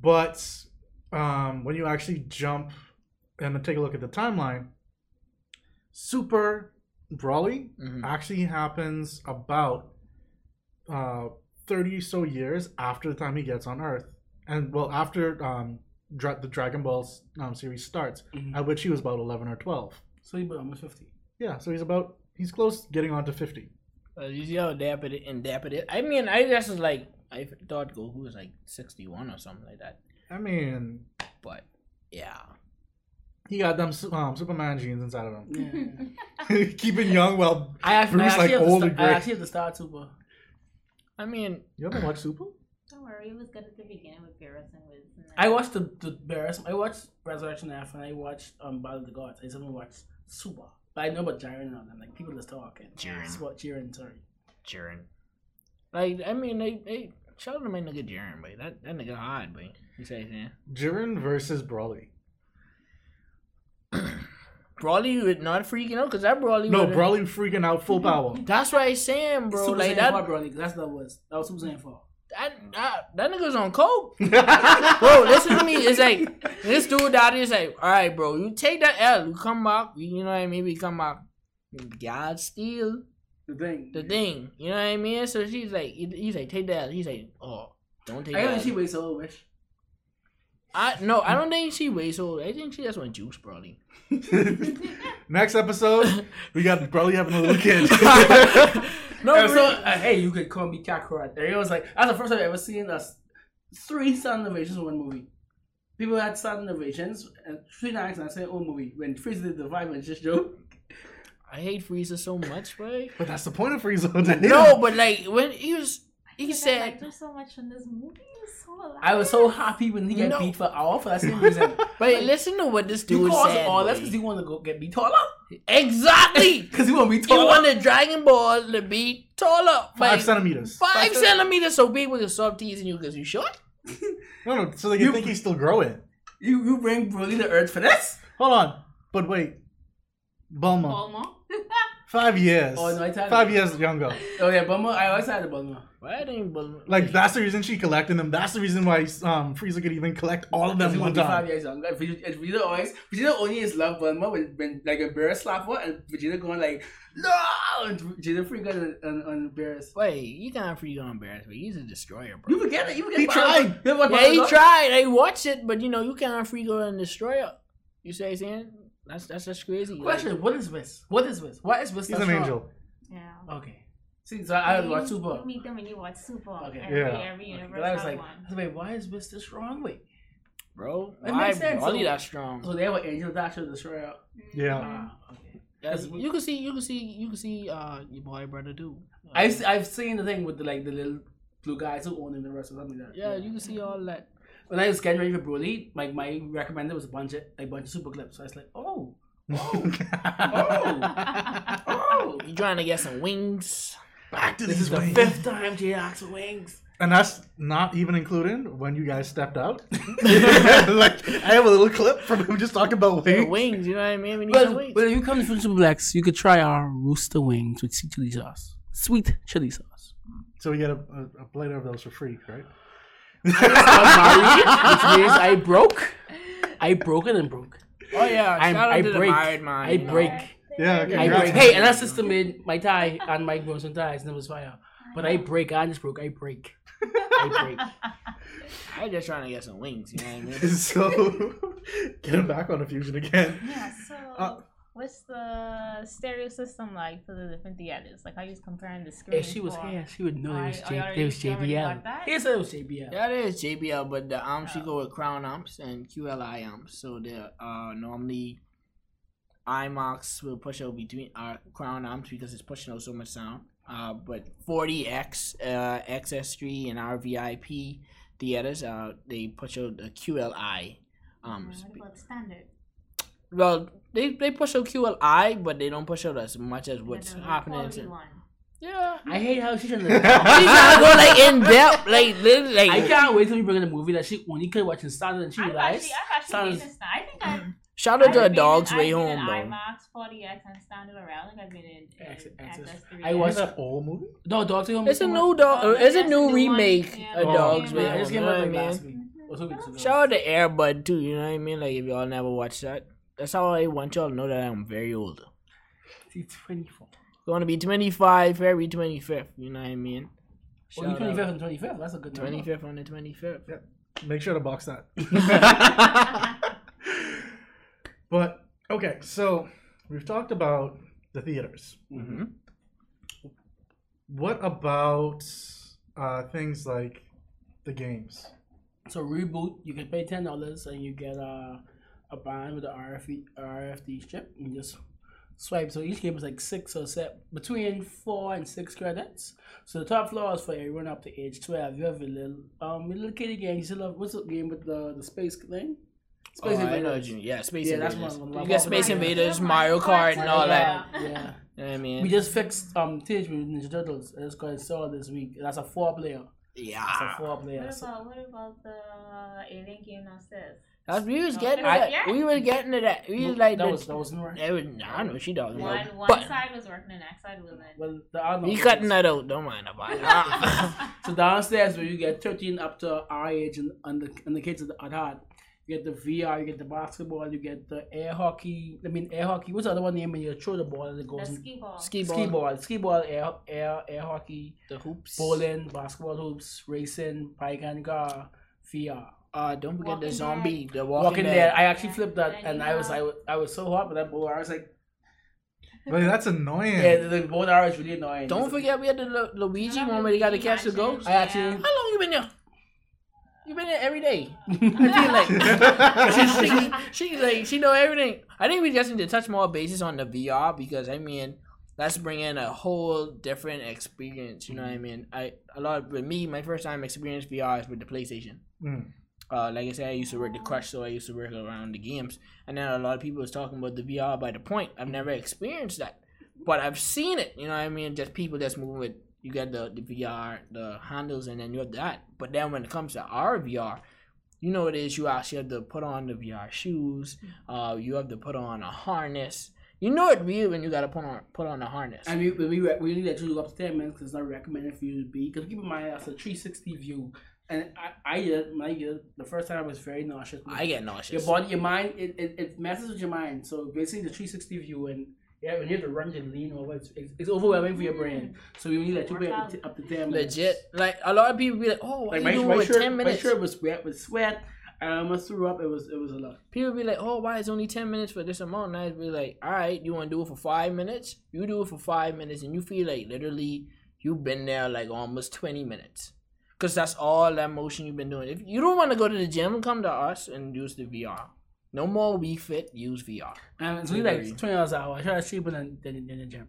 But um, when you actually jump and take a look at the timeline, Super Broly Mhm. actually happens about uh, 30 so years after the time he gets on Earth. And well, after um, Dra- the Dragon Balls um, series starts, Mhm. at which he was about 11 or 12. So he almost fifty. Yeah, so he's about, he's close getting on to 50. Uh, you see how dapper it and dapper it. I mean, I guess it's like I thought Goku was like sixty one or something like that. I mean, But yeah, he got them um, Superman genes inside of him. Yeah. Keeping young while I actually, Bruce, I like, actually have old the and star, I gray. actually have the Star Super. I mean, You ever watch Super? Don't worry, it was good at the beginning with Beerus and Whis. and then- I watched the the Bears. I watched Resurrection F and I watched um Battle of the Gods. I just haven't watched Super. But I know about Jiren and all them. Like people just talking. Jiren. What Jiren? Sorry. Jiren. Like I mean, they they shout out to my nigga Jiren, but that that nigga hard, but you say yeah. Jiren versus Broly. Broly would not freaking out because that Broly. No, would've- Broly freaking out full power. That's what I'm saying, bro. Super like Saiyan that, 4 Broly, 'cause that's what that was. That was Super Saiyan 4. that, that, that nigga's on coke. bro, listen to me. It's like this dude out here is like, all right, bro, you take that L, you come back, you know what I mean? We come back. God steal The thing. the thing, you know what I mean? So she's like, he- he's like, take that. He's like, oh, don't take I that. think she weighs so wish. I no, I don't think she weighs old. I think she just want juice, Broly. Next episode, we got Broly having a little kid. No, so, uh, hey, you could call me Kakarot. And it was like, that's the first time I've ever seen us three sound innovations in one movie. People had sound innovations, and three nights in the same old movie. When Freeze did the five just joke. I hate Frieza so much, boy. but that's the point of Frieza. No, but like when he was, he Because I said, liked her so much in this movie. It was so. I was so happy when he got No. beat for hour for that same reason. but listen to what this dude caused said. all that boy. because he want to go get beat taller? Exactly. Because he want to be You taller? want the Dragon Ball to be taller by Five centimeters. five Five centimeters, so people can stop teasing you because you short. No, no, so they can You- think he's still growing. you, you bring Broly to Earth for this? Hold on. But wait. Bulma. Bulma. Five years. Oh, no, I tried Five it. years younger. Oh, yeah, Bulma. I always had the Bulma. Why didn't Bulma? Like, that's the reason she collected them. That's the reason why um, Frieza could even collect all of them one would be five years younger. Vegeta, and Vegeta always, Vegeta only is love Bulma when, when like a bear slap her and Vegeta going like, no! And Vegeta freak out on, on, on Beerus. Wait, you can't free on Beerus, but he's a destroyer, bro. You forget it. You forget He about- tried. You know what Yeah, he tried. I watched it, but you know you can't free go and destroy it. You say what I'm saying? That's that's just crazy. Like, Question: What is this? What is this? What is this? He's an angel. Yeah. Okay. See, so I You- watch Super. You meet them when you watch Super. Okay. Every, Yeah. every universe But I was like, one. I why is this this wrong? Wait. bro, It why makes sense. Broly So- that strong? So they have an angel Dasher destroyer. Yeah. Ah, okay. Yeah, That's- you can see, you can see, you can see uh your boy brother too. Uh, I've I've seen the thing with the like the little blue guys who own the rest or something like that. yeah, you can see all that. When I was getting ready for Broly, like my recommended was a bunch of like bunch of super clips. So I was like, oh, oh, oh. oh. You trying to get some wings? Back to This is the wings. fifth time J Axe wings. And that's not even including when you guys stepped out. like I have a little clip from him just talking about Yeah, wings. wings, you know what I mean? We need some Well, wings. when you come to Super Blacks, you could try our rooster wings with sweet chili sauce. Sweet chili sauce. So we get a, a, a plate of those for free, right? Which means I broke. I broke it and broke. oh yeah, I'm- shout out I to the break. married man. I you know. break. Yeah, I break. Hey, and that sister made my tie and my Bronson ties, and it was fire. But I break. I just broke. I break. I break. I just trying to get some wings. You know what I mean? so get him back on the fusion again. Yeah, so Uh, what's the stereo system like for the different theaters? Like how you comparing the screen? If she was for- here, she would know it was, J- it was JBL. got that? It was JBL. That is JBL, but the amps she Oh. go with Crown amps and QLI amps. So they're uh, normally IMAX will push out between uh, Crown amps because it's pushing out so much sound. Uh, but 4DX, uh, XS3, and RVIP theaters, uh, they push out the QLI. Um, what about standard? Well, they, they push out QLI, but they don't push out as much as what's The happening. to- Yeah. I hate how she's trying to. She's trying to go like in depth, like literally, like I can't wait till we bring in a movie that she only could watch in standard and she I've realized. actually, I've actually been sounds- I think I've. shout out to a I've been dog's in, way I've been home in though. IMAX, 4DX, and standard around. Like I've been in, in Access- access. XS3. I watched- that old movie? No, Dog to Home. It's a new dog. Oh, it's a new new remake. Yeah. A Oh, dog's yeah, way I home. just You came know out what I like last week. Or two weeks ago. Shout out to Air Bud too. You know what I mean? Like if y'all never watched that, that's how I want y'all to know that I'm very old. He's 24. Going to be 25 February 25th. You know what I mean? You 25th out. and 25th. That's a good number. 25th on the 25th. Make sure to box that. but okay, so we've talked about the theaters. hmm What about uh, things like the games? So reboot, you can pay ten dollars and you get uh, a band with the RFID RFID chip and just swipe. So each game is like six or seven, between four and six credits. So the top floor is for everyone up to age twelve. You have a little um a little kiddie game. You still have what's the game with the the space thing? Oh, I know what you mean. Yeah, Space Yeah, that's Invaders. one of. You got Space Mario- Invaders, Mario Mario Kart, and all that. Yeah, yeah. You know what I We just fixed um Teenage Mutant Ninja Turtles. It's called Saw this week. That's a four player. It's a Yeah. four player. What So, about what about the alien game downstairs? That's, we was No, getting to I- yeah. We were getting to that. We was like, that the- was that wasn't right. it was, I don't know what she talking One about. one But side was working, the next side wasn't. Well, the other we cutting that out. Don't mind about it. Ah. So downstairs where you get 13 up to our age and, and, the, and the kids at, at heart. You get the VR, you get the basketball, you get the air hockey. I mean air hockey. What's the other one name when you throw the ball and it the goes in? ski ball. Ski ball, Ski ball, ski ball, air, air, air hockey, the hoops. bowling, basketball hoops, racing, bike and car, VR. Uh, don't forget the Walking zombie, the Walking, walking, Dead. dead. I actually flipped that And and I was I was, I was so hot with that ball. I was like, Like, that's annoying. yeah, the, the ball arrow is really annoying. Don't forget we had the Lu- Luigi Remember one where they got to catch the Mansion? ghost. I actually- Yeah. How long you been there? You been there every day. I feel like she, she like she know everything. I think we just need to touch more bases on the VR because I mean that's bringing a whole different experience. You know what I mean? I a lot with me, my first time experience VR is with the PlayStation. Mm. Uh, like I said, I used to work the crush, so I used to work around the games. And then a lot of people was talking about the VR by the point. I've never experienced that, but I've seen it. You know what I mean? Just people just moving with. You got the, the VR, the handles, and then you have that. But then when it comes to our VR, you know what it is. You actually have to put on the VR shoes. Uh, you have to put on a harness. You know it real when you gotta put on put on a harness. And we, we, we really let you go up to 10 minutes because it's not recommended for you to be. Because keep in mind, that's a 360 view. And I, I did, my did, the first time I was very nauseous. I get nauseous. Your nauseous. body, your mind, it, it, it messes with your mind. So basically, the 360 view, and yeah, when you have to run, you lean over, it's, it's, it's overwhelming for your brain. Mm. So we really let you be up to, up to 10 minutes. Legit. Like a lot of people be like, "Oh, why Like you my, doing my, shirt, ten my minutes?" shirt was wet with sweat. I almost threw up. It was it was a lot. People be like, "Oh, why is only ten minutes for this amount?" And I'd be like, "All right, you want to do it for five minutes? You do it for five minutes, and you feel like literally you've been there like almost twenty minutes, because that's all that motion you've been doing. If you don't want to go to the gym, come to us and use the VR. No more Wii Fit, use VR. And it's really like twenty dollars an hour. I try to cheaper than, than, than the gym.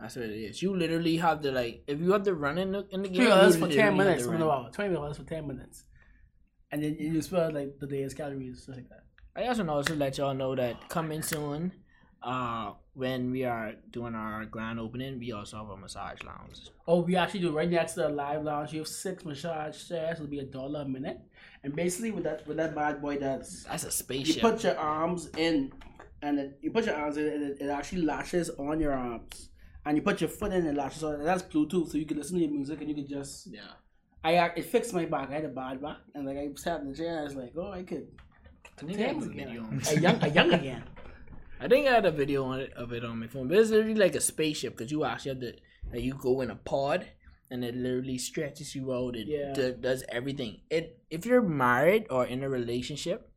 That's what it is. You literally have to like, if you have to run in the in the game, Twenty dollars for ten minutes. the hour. Twenty dollars for ten minutes, and then you spell like the day's calories, stuff like that. I also want to also let y'all know that coming soon, uh, when we are doing our grand opening, we also have a massage lounge. Oh, we actually do right next to the live lounge. You have six massage chairs. It'll be a dollar a minute. And basically, with that with that bad boy, that's That's a spaceship. you put your arms in, and it, you put your arms in, and it, it actually lashes on your arms. And you put your foot in, and it lashes on. And that's Bluetooth, so you can listen to your music, and you can just. yeah. I it fixed my back. I had a bad back, and like I sat in the chair, and I was like, oh, I could. I think I a video. on I young, I young again. I think I had a video on it of it on my phone, but it's literally like a spaceship because you actually have to like you go in a pod and it literally stretches you out. It Yeah. do- does everything. It if you're married or in a relationship,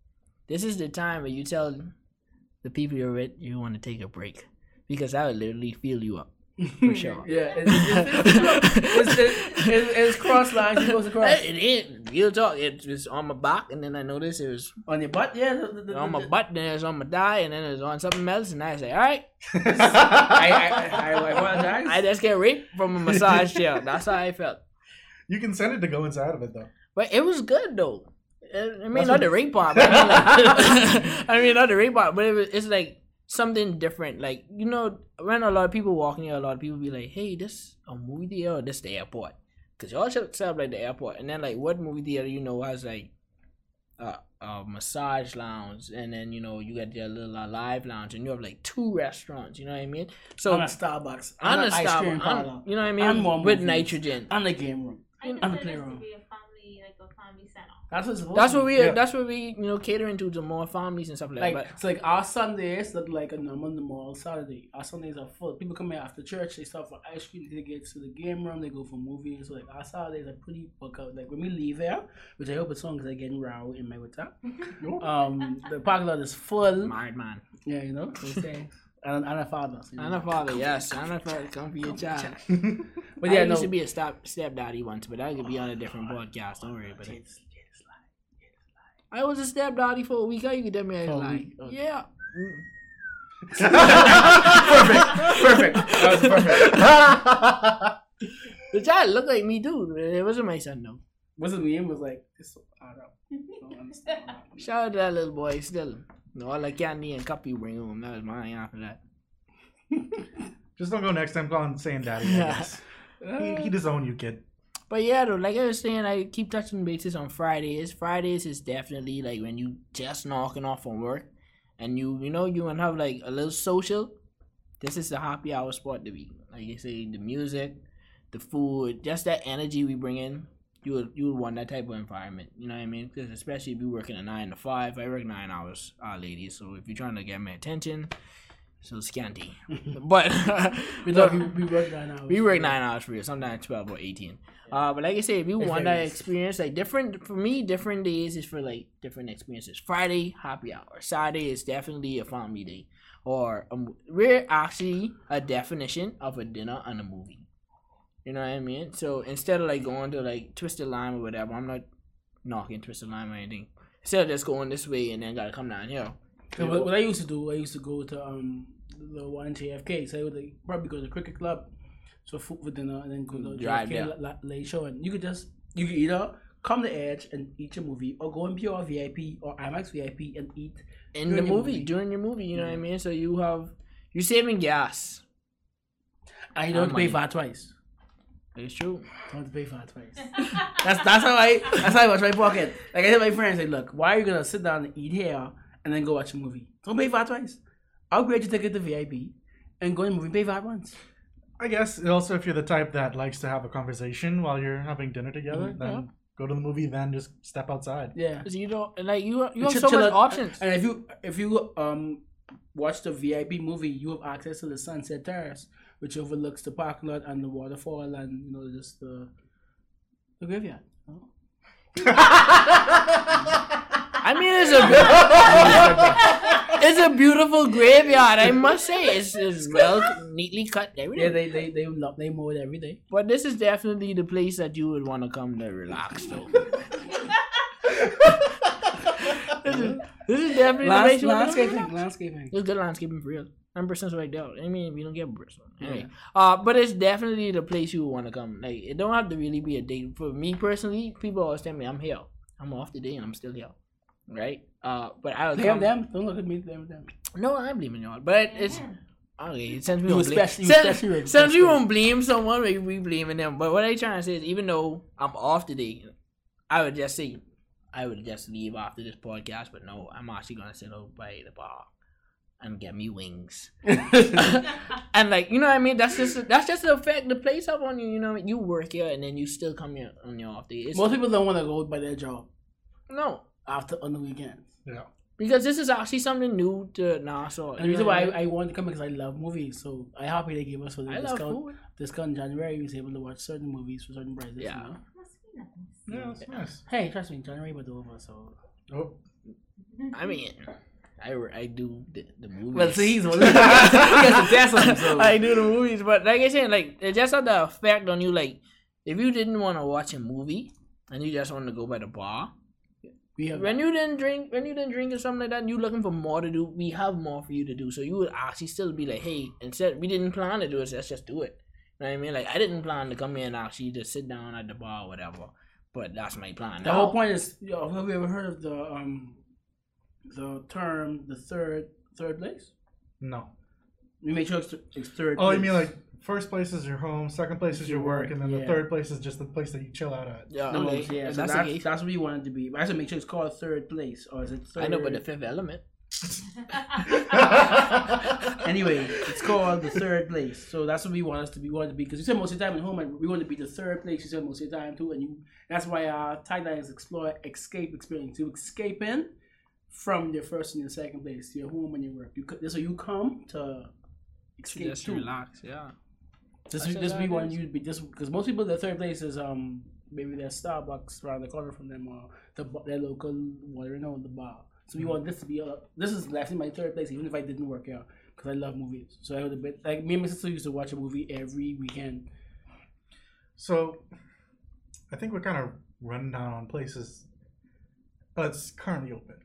this is the time where you tell the people you're with you want to take a break because that would literally fill you up for sure. Yeah, it's, it's, it's, it's, it's, it's cross lines. It goes across It is real talk. It was on my back, and then I noticed it was on your butt. Yeah, the, the, the, on my the- butt, then it was on my thigh, and then it was on something else, and I say, all right. I, I, I, I. I just get raped from a massage chair. That's how I felt. you can send it to go inside of it though. But it was good though. I I mean, That's not the rape part. I, mean, like, I mean, not the rape part, but it was, it's like something different. Like you know, when a lot of people walking here, a lot of people be like, "Hey, this a movie theater or this the airport?" Because y'all should set up like the airport, and then like what movie theater you know has like a, a massage lounge, and then you know you got your little uh, live lounge, and you have like two restaurants. You know what I mean? So on a Starbucks, on on a an ice stop, cream on- you know what I and mean? more With movies. nitrogen. on the game room. I On the consider this playroom. be a family, like a family center. That's what's supposed That's what we. Yeah. That's what we. You know, catering to the more families and stuff like, Like that. it's like our Sundays look like a normal the mall Saturday. Our Sundays are full. People come here after church. They stop for ice cream. They get to the game room. They go for movies. So like our Saturdays are pretty booked out. Like when we leave here, which I hope it's on because I getting row in my winter. Um, the parking lot is full. married man. Yeah, you know. They say. And, and a father. you know. And a father, yes. And a father, come for your child. But yeah, I yeah, used no. to be a step stepdaddy once, but that could be on a different podcast. Don't worry about it. I was a stepdaddy for a week. How you could tell me I For a was lying? okay. Oh. Yeah. perfect. Perfect. That was perfect. The child looked like me dude. It wasn't my son though. What's his name? Was like this. I don't, don't understand. Shout out to that little boy still. No, all the candy and cup you bring home. That was mine after that. Just don't go next time calling saying daddy. I guess. he, he disown you, kid. But yeah, though, like I was saying, I keep touching bases on Fridays. Fridays is definitely like when you just knocking off from work, and you you know you want to have like a little social. This is the happy hour spot to be. Like you say, the music, the food, just that energy we bring in. You would you would want that type of environment. You know what I mean? Because especially if you're working a nine to five, I work nine hours, uh, ladies. So if you're trying to get my attention, so scanty. but We thought we, we worked nine hours. we work nine hours for you, sometimes twelve or eighteen. Uh, but like I say, if you It want that experience, like different for me, different days is for like different experiences. Friday happy hour, Saturday is definitely a family day, or um, we're actually a definition of a dinner and a movie. You know what I mean? So instead of like going to like Twisted Lime or whatever, I'm not knocking Twisted Lime or anything. Instead of just going this way and then gotta come down here. So what, what I used to do, I used to go to um the one JFK. So I would like, probably go to the cricket club, so food for dinner, and then go to Drive JFK there. la- la- late show. And you could just you could either come to Edge and eat your movie, or go in pure VIP or IMAX VIP and eat. In the movie, movie. during your movie, you know what I mean? So you have you're saving gas. I don't pay for it twice. It's true. You don't pay for it twice. That's that's how I that's how I watch my pocket. Like I tell my friends, like, look, why are you gonna sit down and eat here and then go watch a movie? Don't pay for it twice. Upgrade your ticket to VIP and go in the movie. Pay for it once. I guess also if you're the type that likes to have a conversation while you're having dinner together, Mhm. then go to the movie, then just step outside. Yeah. 'Cause you don't like you. You have so chill much out. options. And if you if you um watch the VIP movie, you have access to the Sunset Terrace, which overlooks the parking lot and the waterfall and you know just the the graveyard. Oh. I mean, it's a it's a beautiful graveyard. I must say, it's, it's well neatly cut. Everything. Yeah, they they they love they mow it every day. but this is definitely the place that you would want to come to relax. Though. this, is, this is definitely the place Lands, you wanna landscaping, landscaping. It's good landscaping for real. And Bristol's right there. I mean, we don't get Bristol. Anyway, uh, but it's definitely the place you want to come. Like, it don't have to really be a date. For me personally, people always tell me I'm here. I'm off today and I'm still here. Right? Uh, but I would Blame come. them. Don't look at me. Blame them. No, I'm blaming y'all. But it's okay. Since we You won't blame, especially- you since, especially- since we won't blame someone, we we blaming them. But what I trying to say is, even though I'm off today, I would just say I would just leave after this podcast. But no, I'm actually gonna sit out by the bar and get me wings. and like you know what I mean? That's just that's just the effect the place up on you. You know, I mean? you work here and then you still come here on your off day. It's, Most people don't want to go by their job no, after on the weekends. Yeah. because this is actually something new to Nassau. And the reason why I, I wanted to come because I love movies, so I happy they gave us for the I discount. food. Discount in January, we was able to watch certain movies for certain prices. Yeah. You know? Yeah, that's nice. Hey, trust me, January was over, so. Oh, I mean, I, I do the, the movies. Well, see, he's one. he has to test them, so. I do the movies, but like I said, like it just had the effect on you. Like if you didn't want to watch a movie and you just want to go by the bar, we have when you didn't drink, when you didn't drink or something like that, and you looking for more to do. We have more for you to do, so you would actually still be like, hey, instead we didn't plan to do it, let's just do it. You know what I mean? Like I didn't plan to come here and actually just sit down at the bar or whatever, but that's my plan. The Now- whole point is, you know, have you ever heard of the um, the term the third third place? no. We make sure it's, it's third. Oh, you place. mean like first place is your home, second place is your work, and then the Yeah. third place is just the place that you chill out at. Yeah, the okay. yeah. So that's that's, the case. that's what we want it to be. But I have to make sure it's called third place, or is it third? I know, but the fifth element. Anyway, it's called the third place. So that's what we want us to be. We want to be because you said most of the time at home, and we want to be the third place. You said most of the time too, and you. That's why uh, our tagline is explore, escape, experience. You escaping from your first and your second place, your home and your work. You co- so you come to escape Just too. relax, yeah. This That's is this what we that want you to be just because most people the third place is um maybe their Starbucks around the corner from them or the their local whatever you know the bar. So we want this to be a, this is actually my third place even if I didn't work out because I love movies. So I would have been like me and my sister used to watch a movie every weekend. So, I think we're kind of running down on places that's currently open.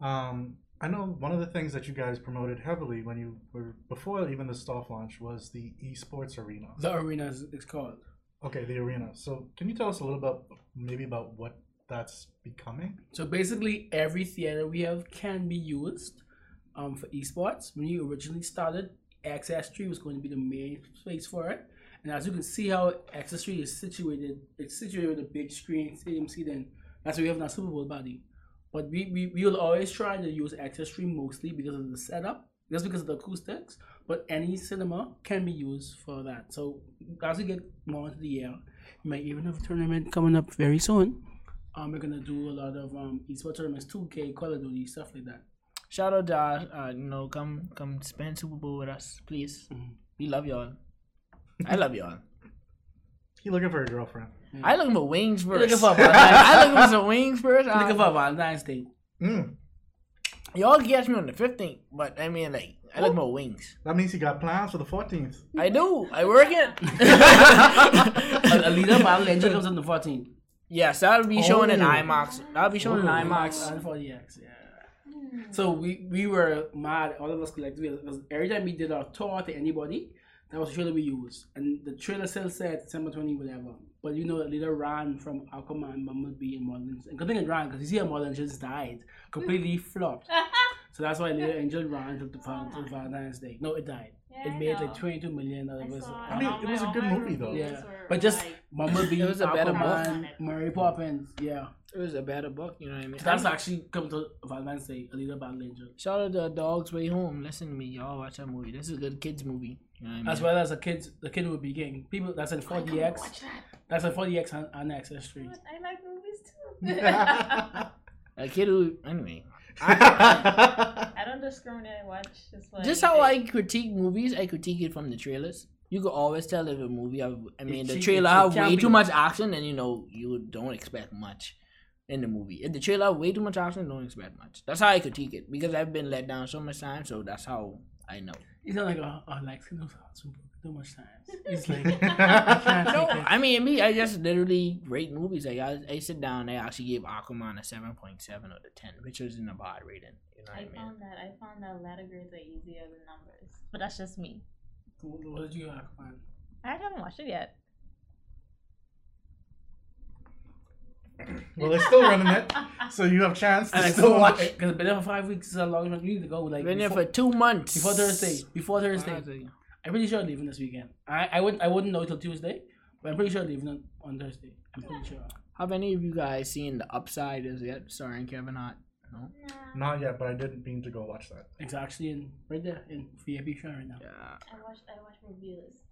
Um, I know one of the things that you guys promoted heavily when you were before even the soft launch was the esports arena. The arena is it's called. Okay, the arena. So, can you tell us a little about maybe about what that's becoming? So basically, every theater we have can be used um, for esports. When you originally started, XS3 was going to be the main space for it. And as you can see how XS3 is situated, it's situated with a big screen, stadium seating. That's why we have our Super Bowl body. But we, we, we will always try to use XS3 mostly because of the setup, just because of the acoustics. But any cinema can be used for that. So as we get more into the year, we might even have a tournament coming up very soon. Um, we're gonna do a lot of um esports tournaments, 2K, Call of Duty, stuff like that. Shout out to uh, uh, you know, come come spend Super Bowl with us, please. Mhm. We love y'all. I love y'all. You looking for a girlfriend? I looking for wings You're looking first. for I looking for some wings first. you're looking Uh, for a Valentine's Day. Mm, y'all catch me on the fifteenth, but I mean, like, I look for wings. that means you got plans for the 14th. I do. I work it. a, Alita Battle Angel comes on the 14th. yes, that'll be showing in Oh. IMAX. That'll be showing in IMAX. And 4DX, yeah. So we we were mad, all of us collectively, because every time we did our tour to anybody, that was the trailer we used. And the trailer still said December 20, whatever. But you know, that leader ran from Aquaman, Bumblebee, and Marlins. And good thing it ran, because you see how Marlins just died. Completely flopped. So that's why Alita Angel ran to the Val- to Valentine's Day. No, it died. Yeah, it I made know. like 22 million. That I was, I mean, it was a good movie, though. Yeah. But just like, Bumblebee, It was a better book. Aquaman, Mary Poppins. Yeah. It was a better book, you know what I mean? That's actually come to Valentine's Day, a little Battle Angel. Shout out to Dog's Way Home. Listen to me, y'all watch that movie. This is a good kids movie. You know what I mean? As well as a kid, the kid would be getting People that's in I gotta 4DX. watch that. That's a 4DX on, on XS3. But I like movies too. a kid who, anyway. I don't discriminate. I watch just what Just how think. I critique movies, I critique it from the trailers. You could always tell if a movie, have, I mean, the trailer have way too much action, and you know you don't expect much in the movie. If the trailer have way too much action, don't expect much. That's how I critique it because I've been let down so much time. So that's how I know. He's not like, oh, oh like, you know, so too much time. He's like, I No. I mean me. I just literally rate movies. Like I, I sit down. I actually gave Aquaman a seven point seven out of ten, which was in a bad rating. You know what I I mean? found that I found that letter grades are easier than numbers, but that's just me. What what did you have, man? I haven't watched it yet. well, they're still running it, so you have chance to And still still watch. watch because been there for five weeks. Is a long time. You need to go. Like Been there for two months. before Thursday. Before Thursday. Thursday. I'm pretty sure I'm leaving this weekend. I I wouldn't I wouldn't know till Tuesday, but I'm pretty sure I'm leaving on, on Thursday. I'm pretty sure. Have any of you guys seen The Upside as yet, starring Kevin Hart? No. Nah, Not yet, but I didn't mean to go watch that. It's actually in right there in VIP show right now. Yeah. I watched I watched reviews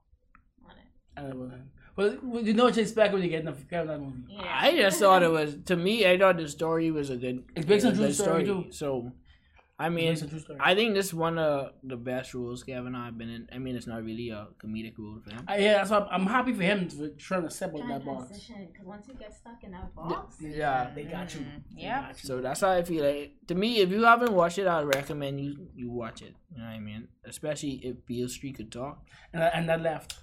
on it. I don't know. Well, well, you know what you expect when you get in a Kevin Hart movie. Yeah. I just thought it was. To me, I thought the story was a good. It's based on a true good story, too. So, I mean, It's a true story. I think this is one of the best rules Kevin Hart been in. I mean, it's not really a comedic rule for him. I, yeah, so I'm, I'm happy for him for trying to step out that to box. because once you get stuck in that box, Yeah. they got you. Mhm. They Yep. got you. So that's how I feel. Like to me, if you haven't watched it, I'd recommend you you watch it. You know what I mean? Especially if Beale Street could talk. and, that- and that left.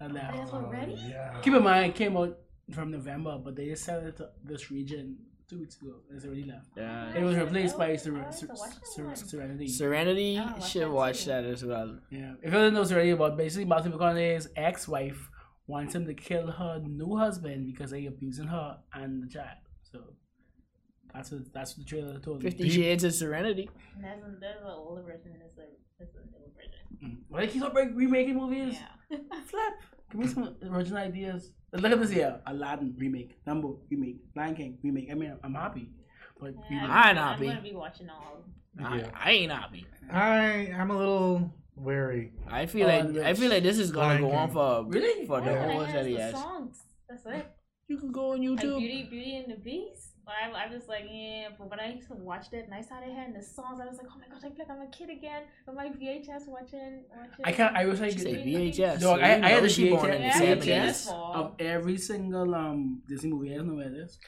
That left. That's already. Yeah. Keep in mind, it came out from November, but they just sent it to this region two weeks ago. It's already left. Yeah. It was replaced by Oh, Ser- Ser- have to watch that Ser- Serenity. Serenity Oh, should watch too. that as well. Yeah. If you don't know Serenity about basically Matthew McConaughey's ex-wife wants him to kill her new husband because they abusing her and the child. So that's what that's what the trailer told me. Fifty Shades of Serenity. And there's a, there's an older version and there's a there's a new version. Mm. Why they keep on re- remaking movies? Yeah. Flip. Give me some original ideas. Look at this here. Aladdin remake. Dumbo remake. Lion King remake. I mean, I'm happy. But Yeah. I'm I'm happy. gonna be watching all. Yeah. I ain't happy. I I'm a little wary. I feel Oh, like I feel like this is gonna Lion go on for Really? for the All whole have set the songs. That's it. You can go on Like YouTube. Beauty, Beauty and the Beast. But I, I was like, yeah. But when I used to watch it and I saw they had the songs, I was like, oh my gosh, I feel like I'm a kid again with my VHS watching. watching I can't. I wish I She could. said VHS. Dog, so I, I had know a she born in the Yeah, VHS, VHS. of every single um Disney movie. I don't know where it is.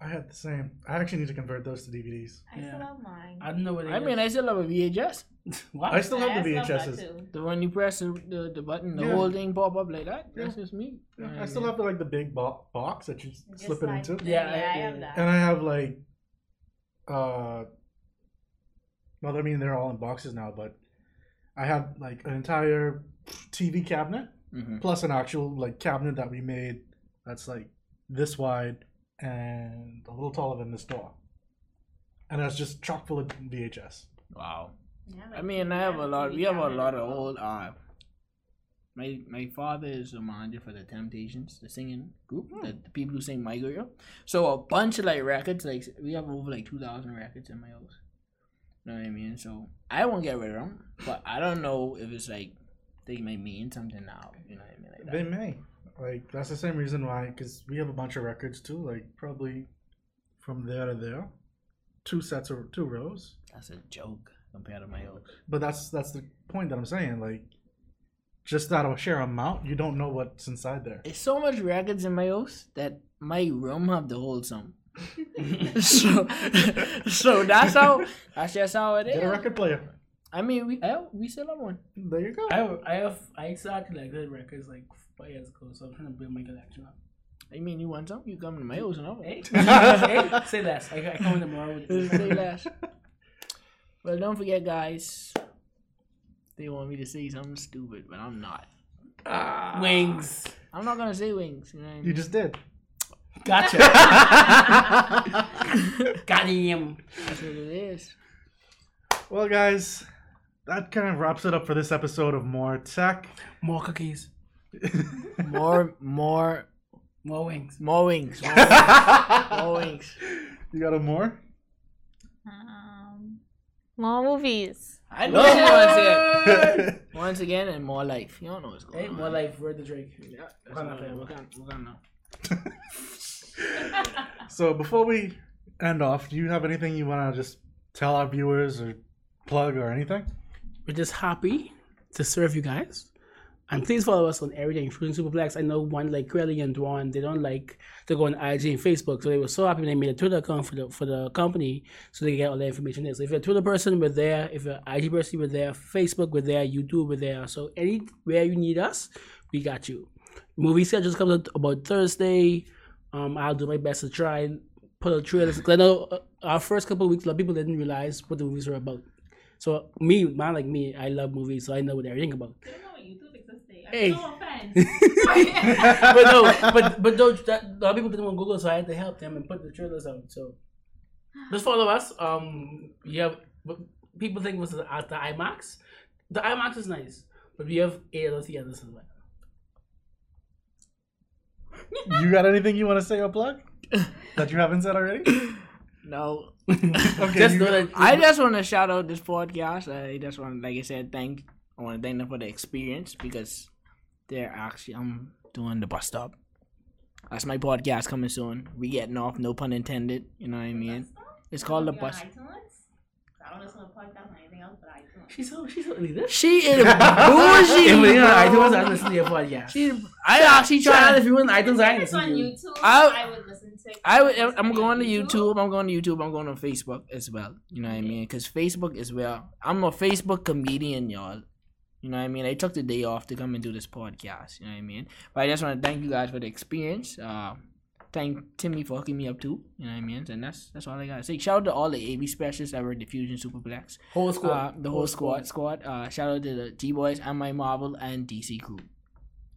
I had the same. I actually need to convert those to DVDs. I Yeah. still have mine. I don't know what. it I mean, I still have a VHS. what? I still have the Yeah, VHSs. The one you press the, the, the button, the Yeah. whole thing pop up like that. Yeah. That's just me. Yeah, Yeah, I still have the, like the big bo- box that you Just slip it like- into, Yeah, Yeah, I- I, have that. and I have like, uh, well, I mean they're all in boxes now, but I had like an entire TV cabinet Mhm. plus an actual like cabinet that we made that's like this wide and a little taller than this door, and it's just chock full of VHS. Wow. Yeah, I mean, I TV have a lot. We have a lot of old. Uh, my my father is a manager for the Temptations, the singing group, Hmm. the, the people who sing My Girl. So a bunch of like records, like we have over like two thousand records in my house. You know what I mean? So I won't get rid of them, but I don't know if it's like they may mean something now. You know what I mean? Like that. They may. Like that's the same reason why, because we have a bunch of records too. Like probably from there to there, two sets or two rows. That's a joke compared to my house. But that's that's the point that I'm saying. Like, just out of sheer amount, you don't know what's inside there. It's so much records in my house that my room have to hold some. so, so that's how that's just how it Get a record player. I mean, we I, we still have one. There you go. I have, I have I started collecting records like five years ago, so I'm trying to build my collection up. I mean, you want some? You come to my house and have Hey, it. hey, say less. I, I come in tomorrow with Say less. Well, don't forget, guys. They want me to say something stupid, but I'm not. wings. I'm not gonna say wings. You know what I You just did. Gotcha. Got him. That's what it is. Well, guys, that kind of wraps it up for this episode of More Tech. More cookies. More, more, More wings. more wings. More wings. More wings. You got a more? Um, more movies. I know once again. Once again, and more life. You don't know what's going Hey, on. more life. word the Drake. Yeah, that's Come what on, I'm- fam. we're gonna- we're gonna- so before we end off, do you have anything you want to just tell our viewers or plug or anything? We're just happy to serve you guys. And please follow us on everything, including Superplex. I know one like Quelly and Dwan, they don't like to go on IG and Facebook. So they were so happy when they made a Twitter account for the for the company so they get all the information there. So if you're a Twitter person, we're there. If you're an IG person, we're there. Facebook, we're there. YouTube, we're there. So anywhere you need us, we got you. Movie schedules comes out about Thursday. Um, I'll do my best to try and put a trailer. 'Cause I know uh, our first couple of weeks, a lot of people didn't realize what the movies were about. So me, man like me, I love movies, so I know what they're everything about. I don't know what YouTube existed. Hey. No offense. but no, but but those that a lot of people didn't want Google, so I had to help them and put the trailers out. So just follow us. Um, we have but people think it was at the IMAX. The IMAX is nice, but we have eight other theaters as well. You got anything you want to say or plug that you haven't said already? No. Okay, just you- know that I just want to shout out this podcast. I just want, like I said, thank. I want to thank them for the experience because they're actually I'm doing the bus stop. That's my podcast coming soon. We getting off, no pun intended. You know what I mean? It's called the bus. iTunes? I don't listen to podcasts or anything else but iTunes. she's so she's so elitist. She is If bougie. we on iTunes, I listen to your podcast. She, I actually Shout out trying. if you on iTunes, I If it's listen on to you. YouTube, I- I, would listen to. I would, I'm going to YouTube. I'm going to YouTube. I'm going to Facebook as well. You know what I mean? Because Facebook is where I'm a Facebook comedian, y'all. You know what I mean? I took the day off to come and do this podcast. You know what I mean? But I just want to thank you guys for the experience. Uh, thank Timmy for hooking me up too. You know what I mean? And that's that's all I gotta say. Shout out to all the AV specialists that were at the Fusion Superplex. Whole squad. Uh, the whole squad squad. Uh, shout out to the G Boys and my Marvel and DC crew.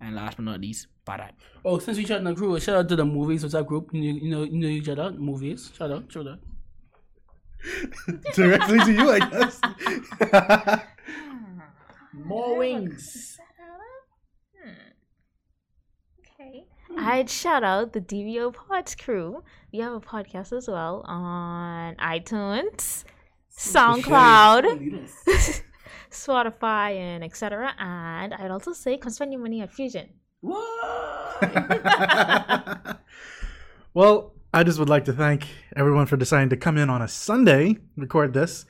And last but not least, bye Oh, since we shouting out the crew, shout out to the movies. What's up, group? You know, you know, you know each other. Movies. Shout out, shout out. Directly to you, I guess. More wings. Hmm. Okay. I'd shout out the DVO Pods crew. We have a podcast as well on iTunes SoundCloud, Spotify, and etc. And I'd also say come spend your money at Fusion. What? well, I just would like to thank everyone for deciding to come in on a Sunday record this.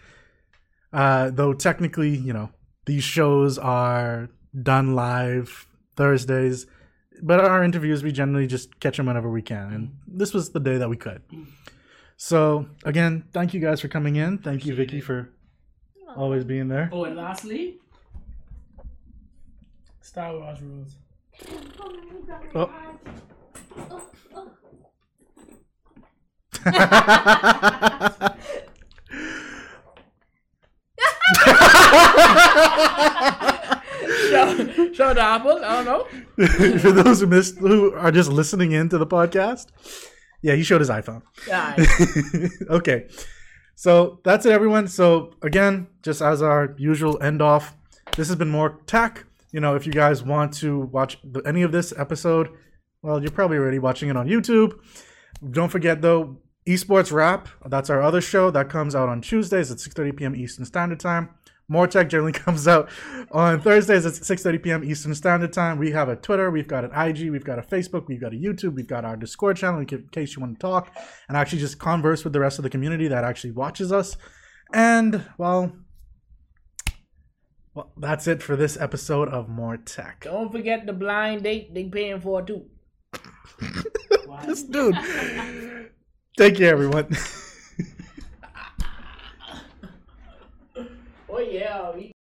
Uh, though technically, you know, these shows are done live Thursdays, but our interviews we generally just catch them whenever we can, and this was the day that we could. So again, thank you guys for coming in. Thank you, Vicky, for always being there. oh, and lastly, Star Wars rules. Oh. Show, show the apple. I don't know. for those who missed, who are just listening in to the podcast, yeah, he showed his iPhone. Yeah. okay. So that's it, everyone. So again, just as our usual end off, this has been more tech. You know, if you guys want to watch the, any of this episode, well, you're probably already watching it on YouTube. Don't forget though, Esports Wrap. That's our other show that comes out on Tuesdays at 6:30 p.m. Eastern Standard Time. More Tech generally comes out on Thursdays at 6:30 p.m. Eastern Standard Time. We have a Twitter, we've got an IG, we've got a Facebook, we've got a YouTube, we've got our Discord channel in case you want to talk and actually just converse with the rest of the community that actually watches us. And well, well, that's it for this episode of More Tech. Don't forget the blind date they paying for too. This dude. Take care, everyone. Oh, yeah. we-